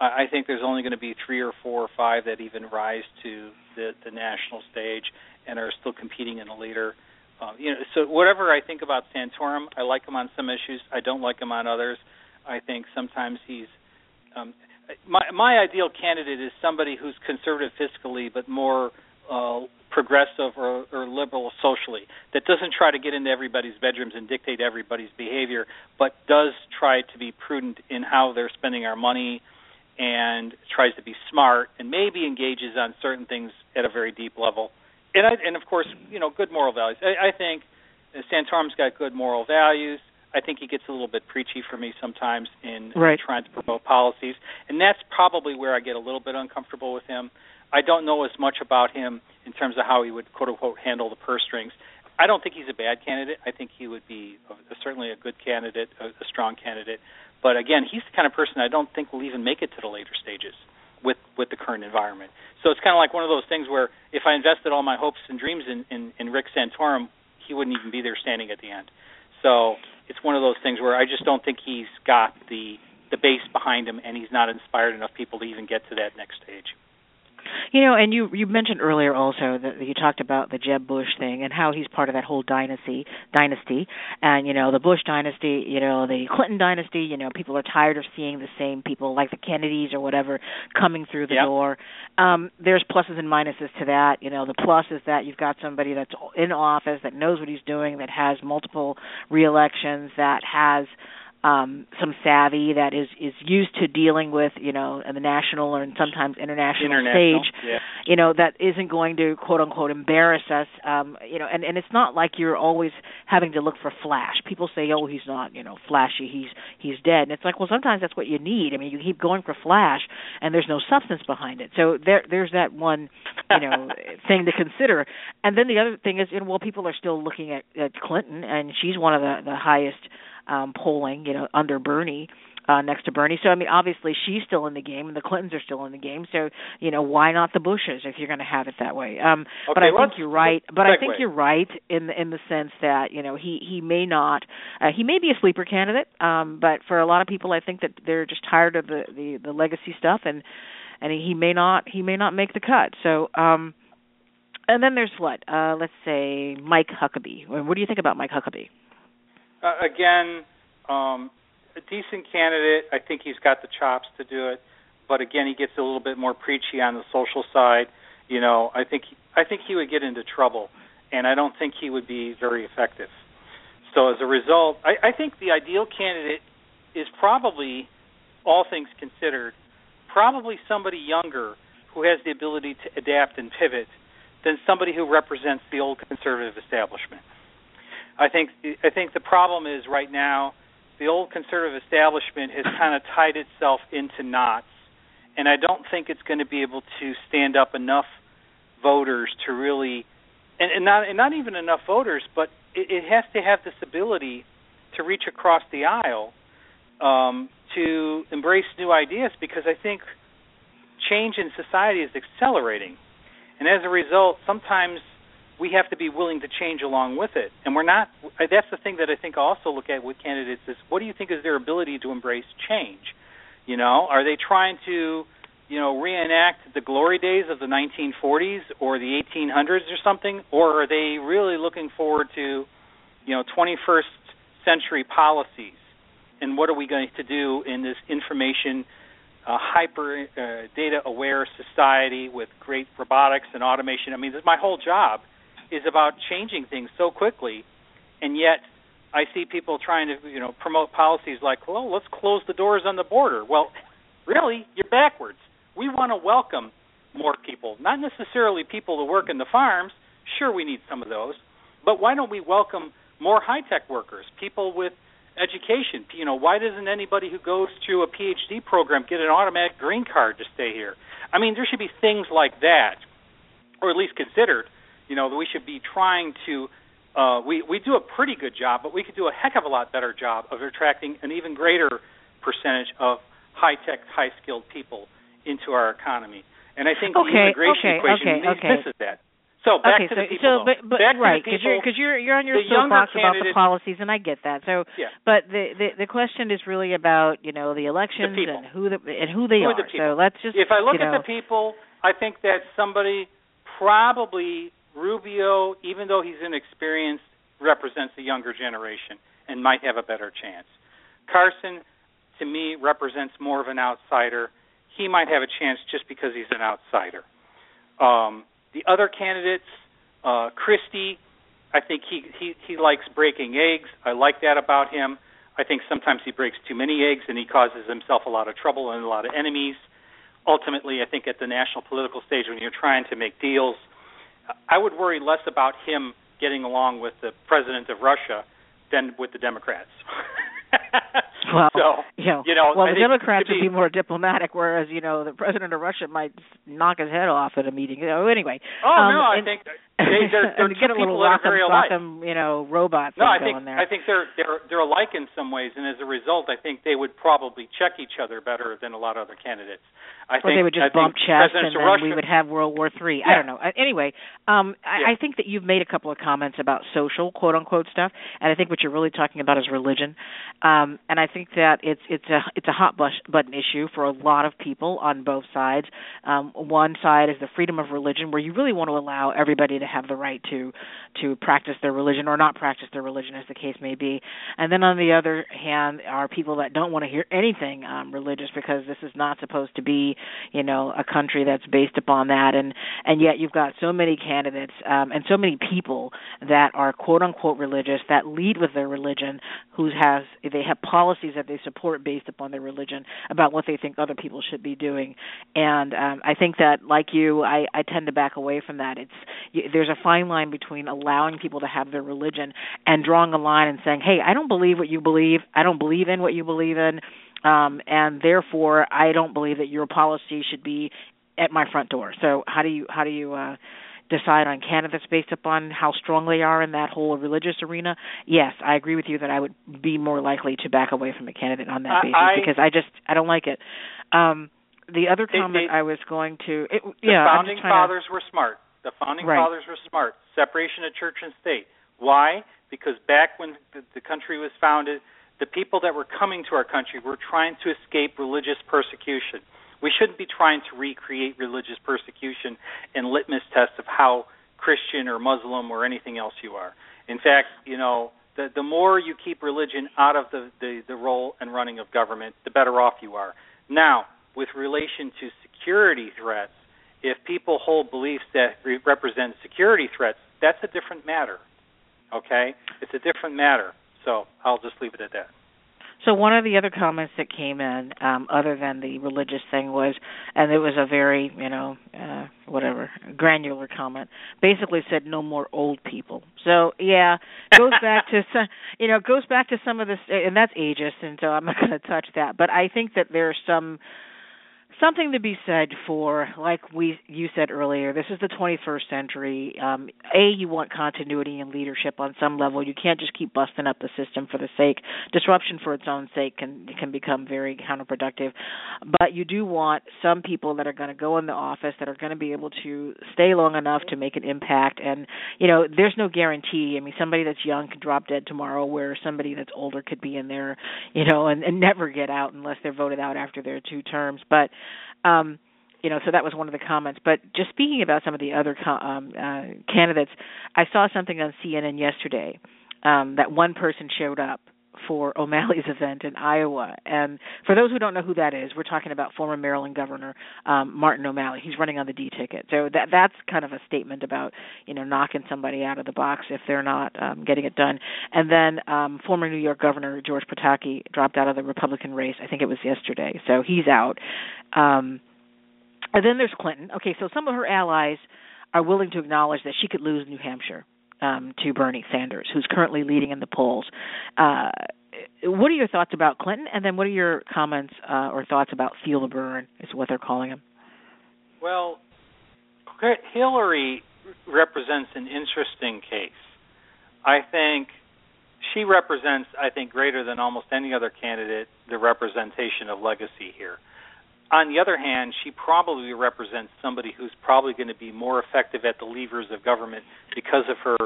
I I think there's only going to be three or four or five that even rise to the, the national stage and are still competing in a later. Uh, you know, so whatever I think about Santorum, I like him on some issues. I don't like him on others. I think sometimes he's um, my my ideal candidate is somebody who's conservative fiscally but more uh, progressive or, or liberal socially that doesn't try to get into everybody's bedrooms and dictate everybody's behavior but does try to be prudent in how they're spending our money and tries to be smart and maybe engages on certain things at a very deep level and I, and of course you know good moral values I, I think Santorum's got good moral values I think he gets a little bit preachy for me sometimes in Right. trying to promote policies, and that's probably where I get a little bit uncomfortable with him. I don't know as much about him in terms of how he would quote unquote handle the purse strings. I don't think he's a bad candidate. I think he would be a, certainly a good candidate, a, a strong candidate. But again, he's the kind of person I don't think will even make it to the later stages with with the current environment. So it's kind of like one of those things where if I invested all my hopes and dreams in in, in Rick Santorum, he wouldn't even be there standing at the end. So it's one of those things where I just don't think he's got the the base behind him, and he's not inspired enough people to even get to that next stage. You know, and you you mentioned earlier also that you talked about the Jeb Bush thing and how he's part of that whole dynasty dynasty and you know the Bush dynasty, you know, the Clinton dynasty, you know, people are tired of seeing the same people like the Kennedys or whatever coming through the Yep. door. Um there's pluses and minuses to that. You know, the plus is that you've got somebody that's in office that knows what he's doing, that has multiple reelections, that has um some savvy that is is used to dealing with you know the national and sometimes international, International, stage yeah. you know that isn't going to quote unquote embarrass us um you know and and it's not like you're always having to look for flash. People say oh he's not you know flashy he's he's dead. And it's like well sometimes that's what you need. I mean you keep going for flash and there's no substance behind it. So there there's that one you know thing to consider. And then the other thing is you know well people are still looking at at clinton and she's one of the the highest um polling you know under bernie uh next to Bernie. So I mean obviously she's still in the game and the Clintons are still in the game. So, you know, why not the Bushes if you're going to have it that way? Um but I think you're right. But I think you're right in the, in the sense that, you know, he he may not uh, he may be a sleeper candidate, um but for a lot of people I think that they're just tired of the the the legacy stuff and and he may not he may not make the cut. So, um and then there's what? Uh let's say Mike Huckabee. What do you think about Mike Huckabee? Uh, again, um, a decent candidate. I think he's got the chops to do it, but again, he gets a little bit more preachy on the social side. You know, I think I think he would get into trouble, and I don't think he would be very effective. So as a result, I, I think the ideal candidate is probably, all things considered, probably somebody younger who has the ability to adapt and pivot than somebody who represents the old conservative establishment. I think I think the problem is right now the old conservative establishment has kind of tied itself into knots, and I don't think it's going to be able to stand up enough voters to really, and, and not and not even enough voters, but it, it has to have this ability to reach across the aisle um, to embrace new ideas because I think change in society is accelerating, and as a result, sometimes we have to be willing to change along with it. And we're not. That's the thing that I think I also look at with candidates is what do you think is their ability to embrace change? You know, are they trying to, you know, reenact the glory days of the 1940s or the 1800s or something, or are they really looking forward to, you know, 21st century policies? And what are we going to do in this information uh, hyper uh, data aware society with great robotics and automation? I mean, this, is my whole job is about changing things so quickly, and yet I see people trying to you know promote policies like, well, let's close the doors on the border. Well, really, you're backwards. We want to welcome more people, not necessarily people to work in the farms. Sure, we need some of those, but why don't we welcome more high tech workers, people with education? You know, why doesn't anybody who goes through a PhD program get an automatic green card to stay here? I mean, there should be things like that, or at least considered. You know, that we should be trying to. Uh, we we do a pretty good job, but we could do a heck of a lot better job of attracting an even greater percentage of high tech, high skilled people into our economy. And I think okay, the immigration okay, equation okay, okay. misses that. So back okay, to so, the people. so but, but back right, because you're because you're you're on your the soapbox about the policies, and I get that. So, Yeah. but the, the the question is really about you know the elections people. and who the and who they Who are. are the So let's just if I look at know, the people, I think that somebody probably Rubio, even though he's inexperienced, represents the younger generation and might have a better chance. Carson, to me, represents more of an outsider. He might have a chance just because he's an outsider. Um, the other candidates, uh, Christie, I think he, he he likes breaking eggs. I like that about him. I think sometimes he breaks too many eggs and he causes himself a lot of trouble and a lot of enemies. Ultimately, I think at the national political stage, when you're trying to make deals, I would worry less about him getting along with the president of Russia than with the Democrats. well, so, you know, you know, well, I the Democrats would be more diplomatic, whereas you know the president of Russia might knock his head off at a meeting. You know, anyway. Oh um, no, I and- think they, they're, they're get a people little that are rock'em very alike. sock'em, you know, robot No, I think there. I think they're they're they're alike in some ways, and as a result, I think they would probably check each other better than a lot of other candidates. I or think they would I just bump chests and then Russia, we would have World War Three. I don't know. Uh, Anyway, um, I, Yeah. I think that you've made a couple of comments about social quote unquote stuff, and I think what you're really talking about is religion. Um, and I think that it's it's a it's a hot button issue for a lot of people on both sides. Um, one side is the freedom of religion, where you really want to allow everybody to have the right to to practice their religion or not practice their religion, as the case may be. And then on the other hand, are people that don't want to hear anything um, religious because this is not supposed to be, you know, a country that's based upon that. And and yet you've got so many candidates um, and so many people that are quote unquote religious that lead with their religion, who has they have policies that they support based upon their religion about what they think other people should be doing. And um, I think that, like you, I, I tend to back away from that. It's y- there's a fine line between allowing people to have their religion and drawing a line and saying, "Hey, I don't believe what you believe. I don't believe in what you believe in." Um, and therefore, I don't believe that your policy should be at my front door. So, how do you how do you uh, decide on candidates based upon how strong they are in that whole religious arena? Yes, I agree with you that I would be more likely to back away from a candidate on that I- basis I- because I just I don't like it. Um, the other They- comment they- I was going to, it, the yeah, I'm founding just trying to- fathers were smart. The founding Right. fathers were smart. Separation of church and state. Why? Because back when the, the country was founded, the people that were coming to our country were trying to escape religious persecution. We shouldn't be trying to recreate religious persecution and litmus tests of how Christian or Muslim or anything else you are. In fact, you know, the the more you keep religion out of the, the, the role and running of government, the better off you are. Now, with relation to security threats, if people hold beliefs that re- represent security threats, that's a different matter. Okay? It's a different matter. So I'll just leave it at that. So one of the other comments that came in, um, other than the religious thing, was, and it was a very, you know, uh, whatever, granular comment. Basically said no more old people. So yeah, goes back to some, you know, goes back to some of this, and that's ageist, and so I'm not going to touch that. But I think that there's some something to be said for like we you said earlier this is the 21st century. Um a you want continuity and leadership on some level. You can't just keep busting up the system for the sake disruption for its own sake can can become very counterproductive. But you do want some people that are going to go in the office that are going to be able to stay long enough to make an impact. And you know there's no guarantee. I mean somebody that's young could drop dead tomorrow where somebody that's older could be in there you know and, and never get out unless they're voted out after their two terms. But um you know, so that was one of the comments. But just speaking about some of the other um, uh, candidates, I saw something on CNN yesterday um, that one person showed up for O'Malley's event in Iowa. And for those who don't know who that is, we're talking about former Maryland Governor um, Martin O'Malley. He's running on the D ticket, so that that's kind of a statement about you know knocking somebody out of the box if they're not um, getting it done. And then um, former New York Governor George Pataki dropped out of the Republican race. I think it was yesterday, so he's out. Um, and then there's Clinton. Okay, so some of her allies are willing to acknowledge that she could lose New Hampshire um, to Bernie Sanders, who's currently leading in the polls. Uh, what are your thoughts about Clinton? And then what are your comments uh, or thoughts about Feel the Bern, is what they're calling him? Well, Hillary represents an interesting case. I think she represents, I think, greater than almost any other candidate, the representation of legacy here. On the other hand, she probably represents somebody who's probably going to be more effective at the levers of government because of her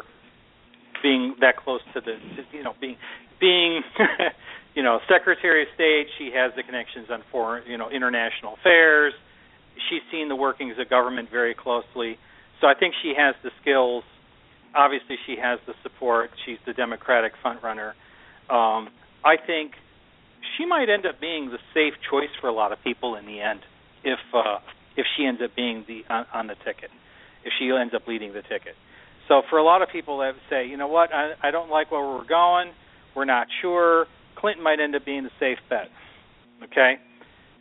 being that close to the, you know, being being, you know, Secretary of State. She has the connections on foreign, you know, international affairs. She's seen the workings of government very closely, so I think she has the skills. Obviously, she has the support. She's the Democratic frontrunner. Um, I think she might end up being the safe choice for a lot of people in the end if uh, if she ends up being the on, on the ticket, if she ends up leading the ticket. So for a lot of people that say, you know what, I, I don't like where we're going, we're not sure. Clinton might end up being the safe bet. Okay.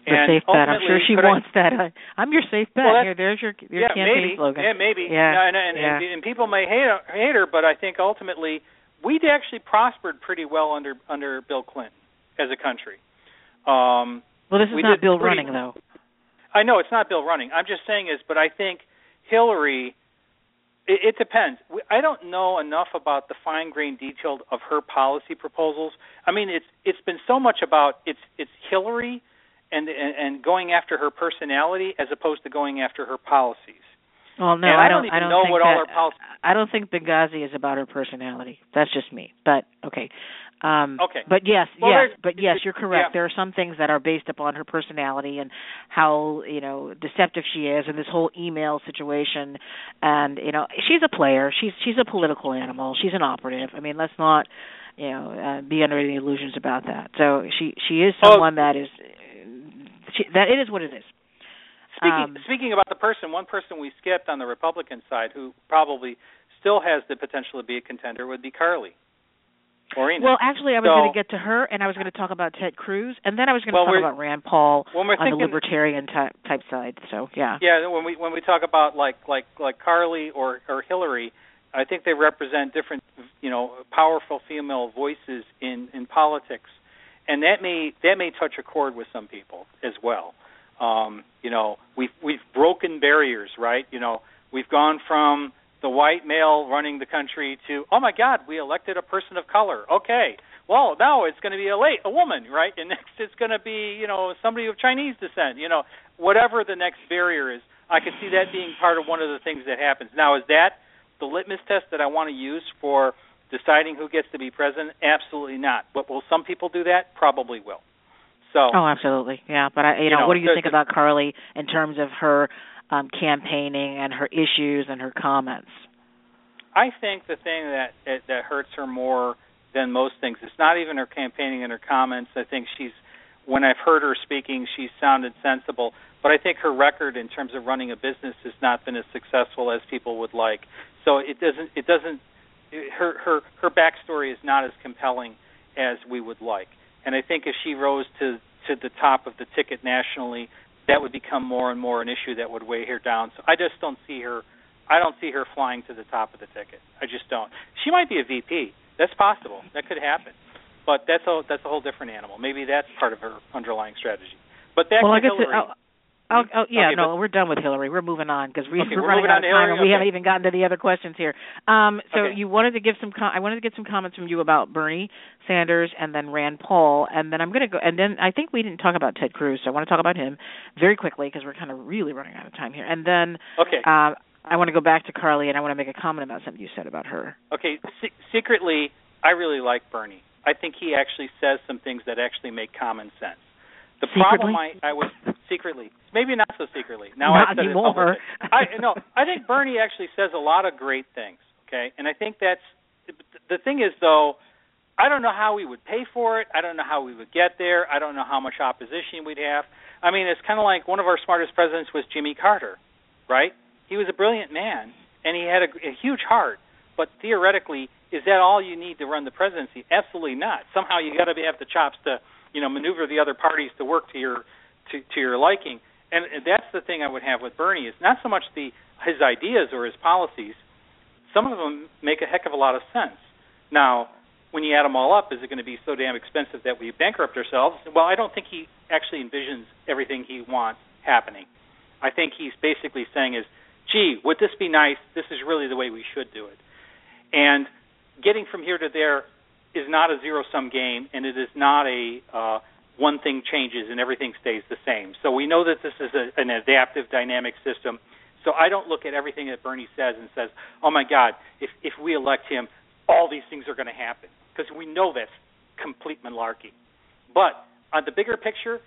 The and safe bet. I'm sure she wants I, that. I'm your safe bet. Well, Here, there's your your yeah, campaign maybe. slogan. Yeah, maybe. Yeah, and, and, yeah. and, and people may hate hate her, but I think ultimately we'd actually prospered pretty well under under Bill Clinton as a country. Um, well, this is we not Bill pretty, running, though. I know it's not Bill running. I'm just saying is, but I think Hillary. It, it depends. I don't know enough about the fine grained detail of her policy proposals. I mean, it's it's been so much about it's it's Hillary and and, and going after her personality as opposed to going after her policies. Well, no, I, I don't, don't even don't know think what that, all her policies. I don't think Benghazi is about her personality. That's just me. But okay. Um, okay. But yes, well, yes, but yes, you're correct. Yeah. There are some things that are based upon her personality and how you know deceptive she is, and this whole email situation. And you know, she's a player. She's she's a political animal. She's an operative. I mean, let's not you know uh, be under any illusions about that. So she she is Oh. someone that is she, that it is what it is. Speaking Um, speaking about the person, one person we skipped on the Republican side who probably still has the potential to be a contender would be Carly. Ina. Well, actually, I was So- going to get to her, and I was going to talk about Ted Cruz, and then I was going to Well, talk about Rand Paul when we're on the libertarian type type side. So, yeah. Yeah, when we when we talk about like like like Carly or or Hillary, I think they represent different you know powerful female voices in in politics, and that may that may touch a chord with some people as well. Um, you know, we've we've broken barriers, right? You know, we've gone from the white male running the country to oh my God, we elected a person of color. Okay, well now it's going to be a late a woman, right? And next it's going to be you know somebody of Chinese descent. You know, whatever the next barrier is, I can see that being part of one of the things that happens. Now, is that the litmus test that I want to use for deciding who gets to be president? Absolutely not. But will some people do that? Probably will. So Oh, absolutely. Yeah, but I, you, You know, know, what do you think about Carly in terms of her um campaigning and her issues and her comments? I think the thing that that that hurts her more than most things it's not even her campaigning and her comments. I think she's when I've heard her speaking, she's sounded sensible, but I think her record in terms of running a business has not been as successful as people would like. So it doesn't it doesn't her her her backstory is not as compelling as we would like. And I think if she rose to to the top of the ticket nationally, that would become more and more an issue that would weigh her down. So I just don't see her I don't see her flying to the top of the ticket. I just don't. She might be a VP. That's possible. That could happen. But that's a that's a whole different animal. Maybe that's part of her underlying strategy. But back well, to guess it, Hillary. Oh, oh, yeah, Okay, no, we're done with Hillary. We're moving on because we, Okay, we're running out of time, Hillary? and we Okay. haven't even gotten to the other questions here. Um, so you wanted to give some, com- I wanted to get some comments from you about Bernie Sanders and then Rand Paul, and then I'm going to go, and then I think we didn't talk about Ted Cruz, so I want to talk about him very quickly because we're kind of really running out of time here, and then okay. uh, I want to go back to Carly, and I want to make a comment about something you said about her. Okay, se- secretly, I really like Bernie. I think he actually says some things that actually make common sense. The problem Secretly? I, I was secretly, maybe not so secretly. Now Not I've said anymore. it publicly. I no, I think Bernie actually says a lot of great things. Okay, and I think that's the thing is though, I don't know how we would pay for it. I don't know how we would get there. I don't know how much opposition we'd have. I mean, it's kind of like one of our smartest presidents was Jimmy Carter, right? He was a brilliant man and he had a, a huge heart, but theoretically, is that all you need to run the presidency? Absolutely not. Somehow you got to have the chops to, you know, maneuver the other parties to work to your to, to your liking. And that's the thing I would have with Bernie is not so much the his ideas or his policies. Some of them make a heck of a lot of sense. Now, when you add them all up, is it going to be so damn expensive that we bankrupt ourselves? Well, I don't think he actually envisions everything he wants happening. I think he's basically saying is, gee, would this be nice? This is really the way we should do it. And getting from here to there is not a zero sum game, and it is not a uh, one thing changes and everything stays the same. So we know that this is a, an adaptive, dynamic system. So I don't look at everything that Bernie says and says, "Oh my God, if if we elect him, all these things are going to happen." because we know that's complete malarkey. But on the bigger picture,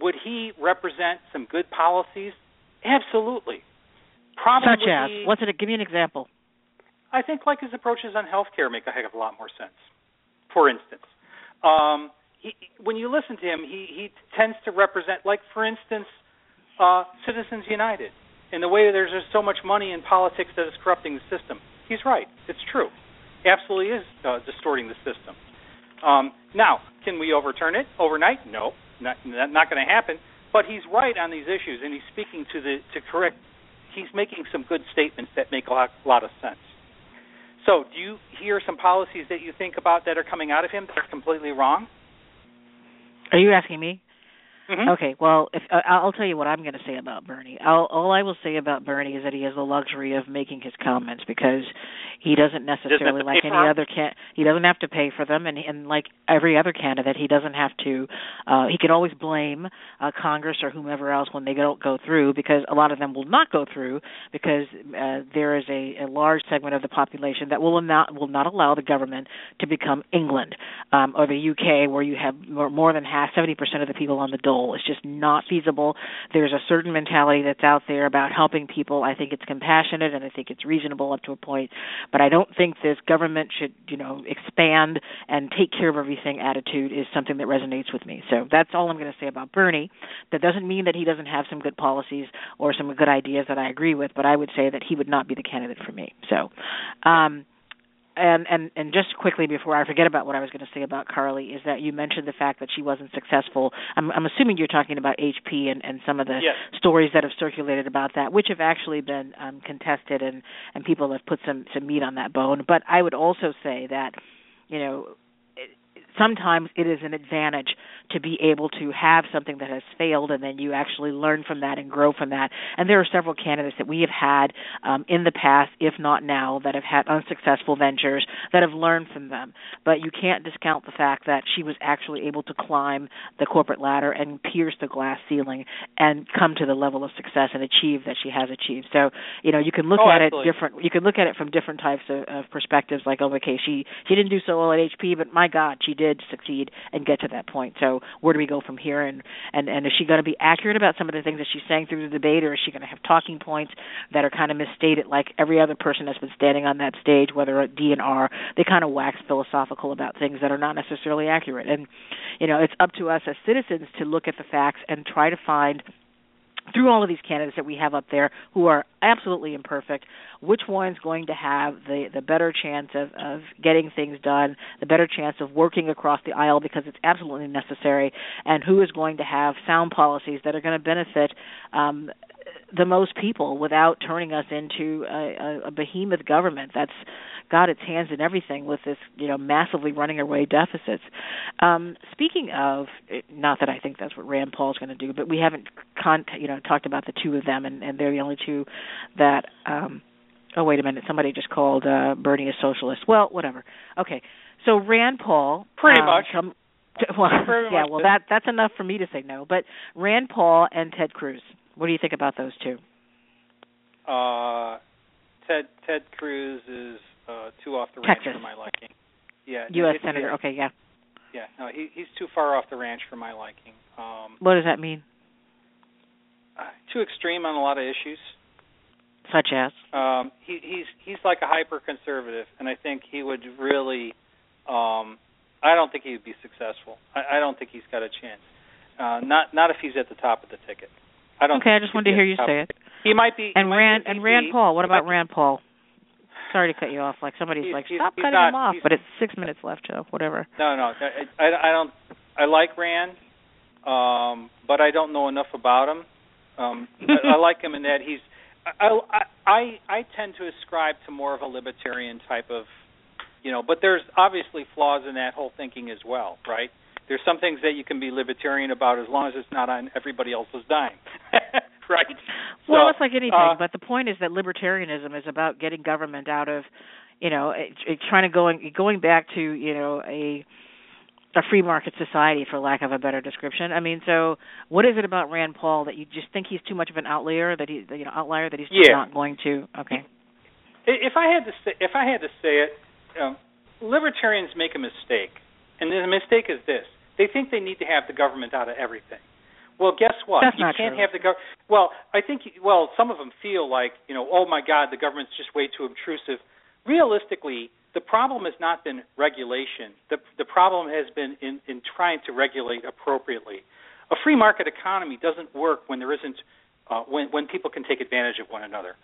would he represent some good policies? Absolutely. Problem Such as, what's it? Give me an example. I think like his approaches on healthcare make a heck of a lot more sense. For instance, um, he, when you listen to him, he he tends to represent, like for instance, uh, Citizens United, in the way there's just so much money in politics that is corrupting the system. He's right. It's true absolutely is uh, distorting the system. Um, now, can we overturn it overnight? No, not not going to happen. But he's right on these issues, and he's speaking to the to correct. He's making some good statements that make a lot, a lot of sense. So, do you hear some policies that you think about that are coming out of him that are completely wrong? Are you asking me? Mm-hmm. Okay, well, if uh, I'll tell you what I'm going to say about Bernie. I'll, all I will say about Bernie is that he has the luxury of making his comments because he doesn't necessarily doesn't like any other can he doesn't have to pay for them and and like every other candidate he doesn't have to uh he can always blame uh Congress or whomever else when they don't go through because a lot of them will not go through because uh, there is a, a large segment of the population that will not will not allow the government to become England um or the UK where you have more, more than half 70% of the people on the dole it's just not feasible there's a certain mentality that's out there about helping people I think it's compassionate and I think it's reasonable up to a point but I don't think this government should, you know, expand and take care of everything attitude is something that resonates with me. So that's all I'm going to say about Bernie. That doesn't mean that he doesn't have some good policies or some good ideas that I agree with, but I would say that he would not be the candidate for me. So, um and and and just quickly before I forget about what I was going to say about Carly is that you mentioned the fact that she wasn't successful. I'm, I'm assuming you're talking about HP and and some of the yes. stories that have circulated about that, which have actually been um, contested and and people have put some some meat on that bone. But I would also say that you know sometimes it is an advantage to be able to have something that has failed and then you actually learn from that and grow from that. And there are several candidates that we have had um, in the past, if not now, that have had unsuccessful ventures that have learned from them. But you can't discount the fact that she was actually able to climb the corporate ladder and pierce the glass ceiling and come to the level of success and achieve that she has achieved. So, you know, you can look oh, at absolutely. it different. You can look at it from different types of, of perspectives. Like, oh, okay, she she didn't do so well at HP, but my God, she did did succeed and get to that point. So where do we go from here? And and and is she going to be accurate about some of the things that she's saying through the debate, or is she going to have talking points that are kind of misstated, like every other person that's been standing on that stage, whether at D and R, they kind of wax philosophical about things that are not necessarily accurate. And you know, it's up to us as citizens to look at the facts and try to find through all of these candidates that we have up there who are absolutely imperfect, which one's going to have the the better chance of of getting things done, the better chance of working across the aisle because it's absolutely necessary, and who is going to have sound policies that are going to benefit um, the most people without turning us into a, a, a behemoth government that's got its hands in everything with this, you know, massively running away deficits. Um, speaking of, not that I think that's what Rand Paul's going to do, but we haven't, con- you know, talked about the two of them, and, and they're the only two that. Um, oh, wait a minute, somebody just called uh, Bernie a socialist. Well, whatever. Okay, so Rand Paul. Pretty um, much. Come, well, Pretty yeah, well, that that's enough for me to say no. But Rand Paul and Ted Cruz. What do you think about those two? Uh, Ted Ted Cruz is uh, too off the ranch Texas. for my liking. Yeah, U.S. it- Senator. Yeah, Okay, yeah. yeah, no, he he's too far off the ranch for my liking. Um, What does that mean? uh, too extreme on a lot of issues. Such as? Um, he he's he's like a hyper conservative, and I think he would really um, I don't think he would be successful. I, I don't think he's got a chance. Uh, not not if he's at the top of the ticket. I don't. Okay, I just wanted to hear you say it. He might be. And Rand and Rand Paul. What about Rand Paul? Sorry to cut you off. Like somebody's He's- like, he's- stop he's cutting not- him off. But it's six minutes left, Joe. Whatever. No, no, I, I, I don't. I like Rand, um, but I don't know enough about him. Um, I, I like him in that he's. I, I I I tend to ascribe to more of a libertarian type of, you know. But there's obviously flaws in that whole thinking as well, right? There's some things that you can be libertarian about as long as it's not on everybody else's dime, right? Well, So, it's like anything, uh, but the point is that libertarianism is about getting government out of, you know, it, it, trying to going going back to you know a a free market society, for lack of a better description. I mean, so what is it about Rand Paul that you just think he's too much of an outlier that he, you know, outlier that he's just Yeah. not going to? Okay. If I had to say, if I had to say it, um, libertarians make a mistake, and the mistake is this: they think they need to have the government out of everything. Well, guess what? That's you can't true. have the government. Well, I think. Well, some of them feel like you know, oh my God, the government's just way too intrusive. Realistically, the problem has not been regulation. The the problem has been in in trying to regulate appropriately. A free market economy doesn't work when there isn't uh, when when people can take advantage of one another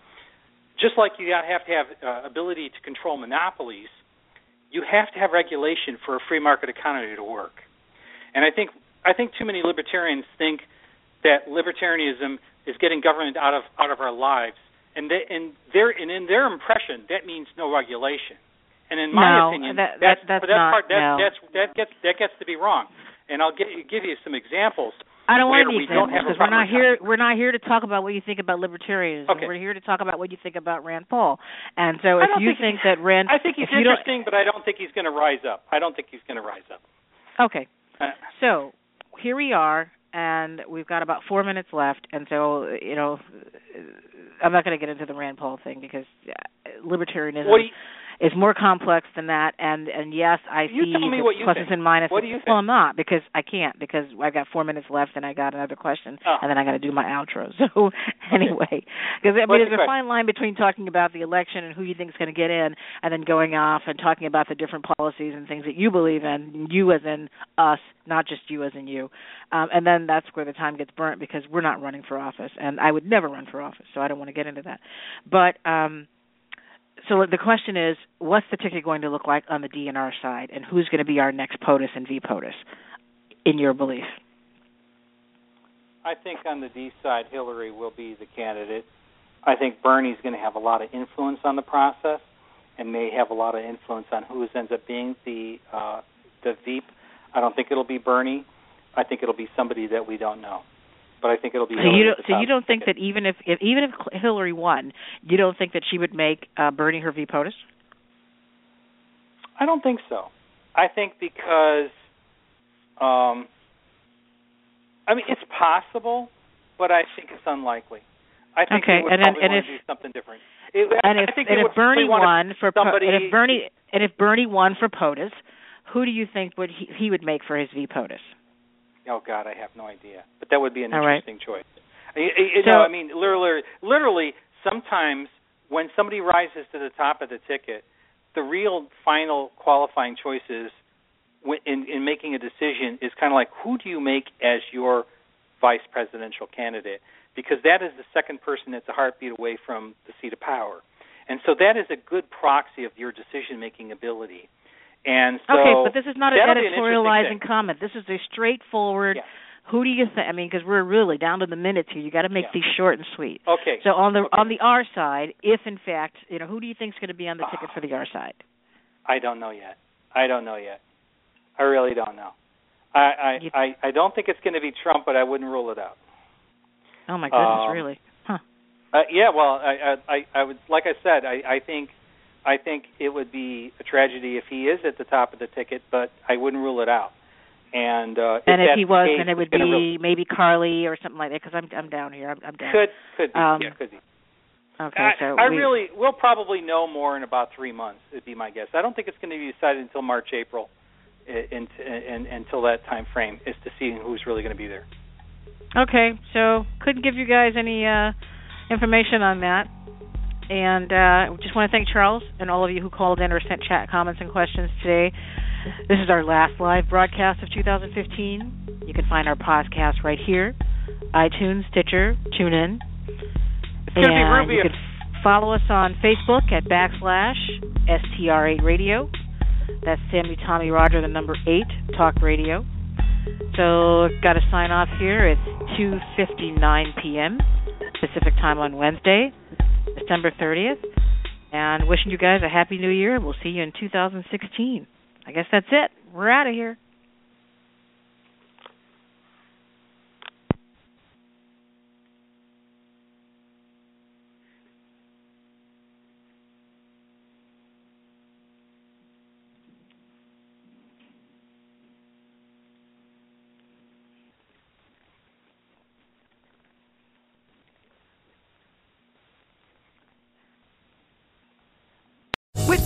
just like you have to have uh, ability to control monopolies, you have to have regulation for a free market economy to work. And I think I think too many libertarians think that libertarianism is getting government out of out of our lives, and they, and their and in their impression that means no regulation. And in my No, opinion, that- that's that- that's that's not- part that no. that's that gets that gets to be wrong. And I'll give give you some examples. I don't want any we examples because we're not here. We're not here to talk about what you think about libertarianism. Okay. We're here to talk about what you think about Rand Paul. And so, if you think think that Rand, I think he's if you don't- interesting, but I don't think he's going to rise up. I don't think he's going to rise up. okay, So here we are, and we've got about four minutes left. And so, you know, I'm not going to get into the Rand Paul thing because uh, libertarianism what do you, is more complex than that. And and yes, I You see tell me the what you pluses think. and minuses. What do you Well. I'm not because I can't because I've got four minutes left and I got another question, Oh. and then I got to do my outro. So anyway, because I mean, What's there's a fine line between talking about the election and who you think is going to get in, and then going off and talking about the different policies and things that you believe in, you as in us, not just you as in you. Um, and then that's where the time gets burnt because we're not running for office, and I would never run for office, so I don't want to get into that. But um, so the question is, what's the ticket going to look like on the DNR side, and who's going to be our next POTUS and VPOTUS, in your belief? I think on the D side, Hillary will be the candidate. I think Bernie's going to have a lot of influence on the process, and may have a lot of influence on who ends up being the uh, the Veep. I don't think it'll be Bernie. I think it'll be somebody that we don't know. But I think it'll be. So you don't, so you don't think that even if, if even if Hillary won, you don't think that she would make uh, Bernie her VPOTUS? I don't think so. I think because, um, I mean, it's possible, but I think it's unlikely. I think Okay, would and then- probably and if- do something different. It, And I if think and if Bernie won for somebody, and if Bernie and if Bernie won for POTUS, who do you think would he, he would make for his VPOTUS? Oh God, I have no idea. But that would be an All right. interesting choice. You, you So- know, I mean, literally, literally, sometimes when somebody rises to the top of the ticket, the real final qualifying choice is when- in in making a decision is kind of like who do you make as your vice presidential candidate because that is the second person that's a heartbeat away from the seat of power. And so that is a good proxy of your decision making ability. And so okay, but this is not an that'll an editorializing comment. This is a straightforward. Yeah. Who do you think? I mean, because we're really down to the minutes here. You got to make Yeah. these short and sweet. Okay. So on the Okay. on the R side, if in fact, you know, who do you think is going to be on the ticket for the R side? I don't know yet. I don't know yet. I really don't know. I I I, I don't think it's going to be Trump, but I wouldn't rule it out. Oh my goodness, Um, really? Huh. Uh, yeah, well, I, I I I would like I said, I I think I think it would be a tragedy if he is at the top of the ticket, but I wouldn't rule it out. And uh And if that's he was, case, then it would be really- maybe Carly or something like that. Because I'm I'm down here. I'm, I'm down. could could be Um, yeah could be. Okay, I, so I we, really we'll probably know more in about three months. Would be my guess. I don't think it's going to be decided until March April, in, in, until that time frame is to see who's really going to be there. Okay, so couldn't give you guys any uh information on that. And uh just want to thank Charles and all of you who called in or sent chat comments and questions today. This is our last live broadcast of 2015. You can find our podcast right here iTunes, Stitcher, TuneIn. It's going to be Ruby. you can follow us on Facebook at backslash STR8 Radio. That's Sammy Tommy Roger, the number 8, Talk Radio. So, got to sign off here. It's 2.59 p.m. Pacific time on Wednesday, December 30th. And wishing you guys a happy new year. We'll see you in 2016. I guess that's it. We're out of here. With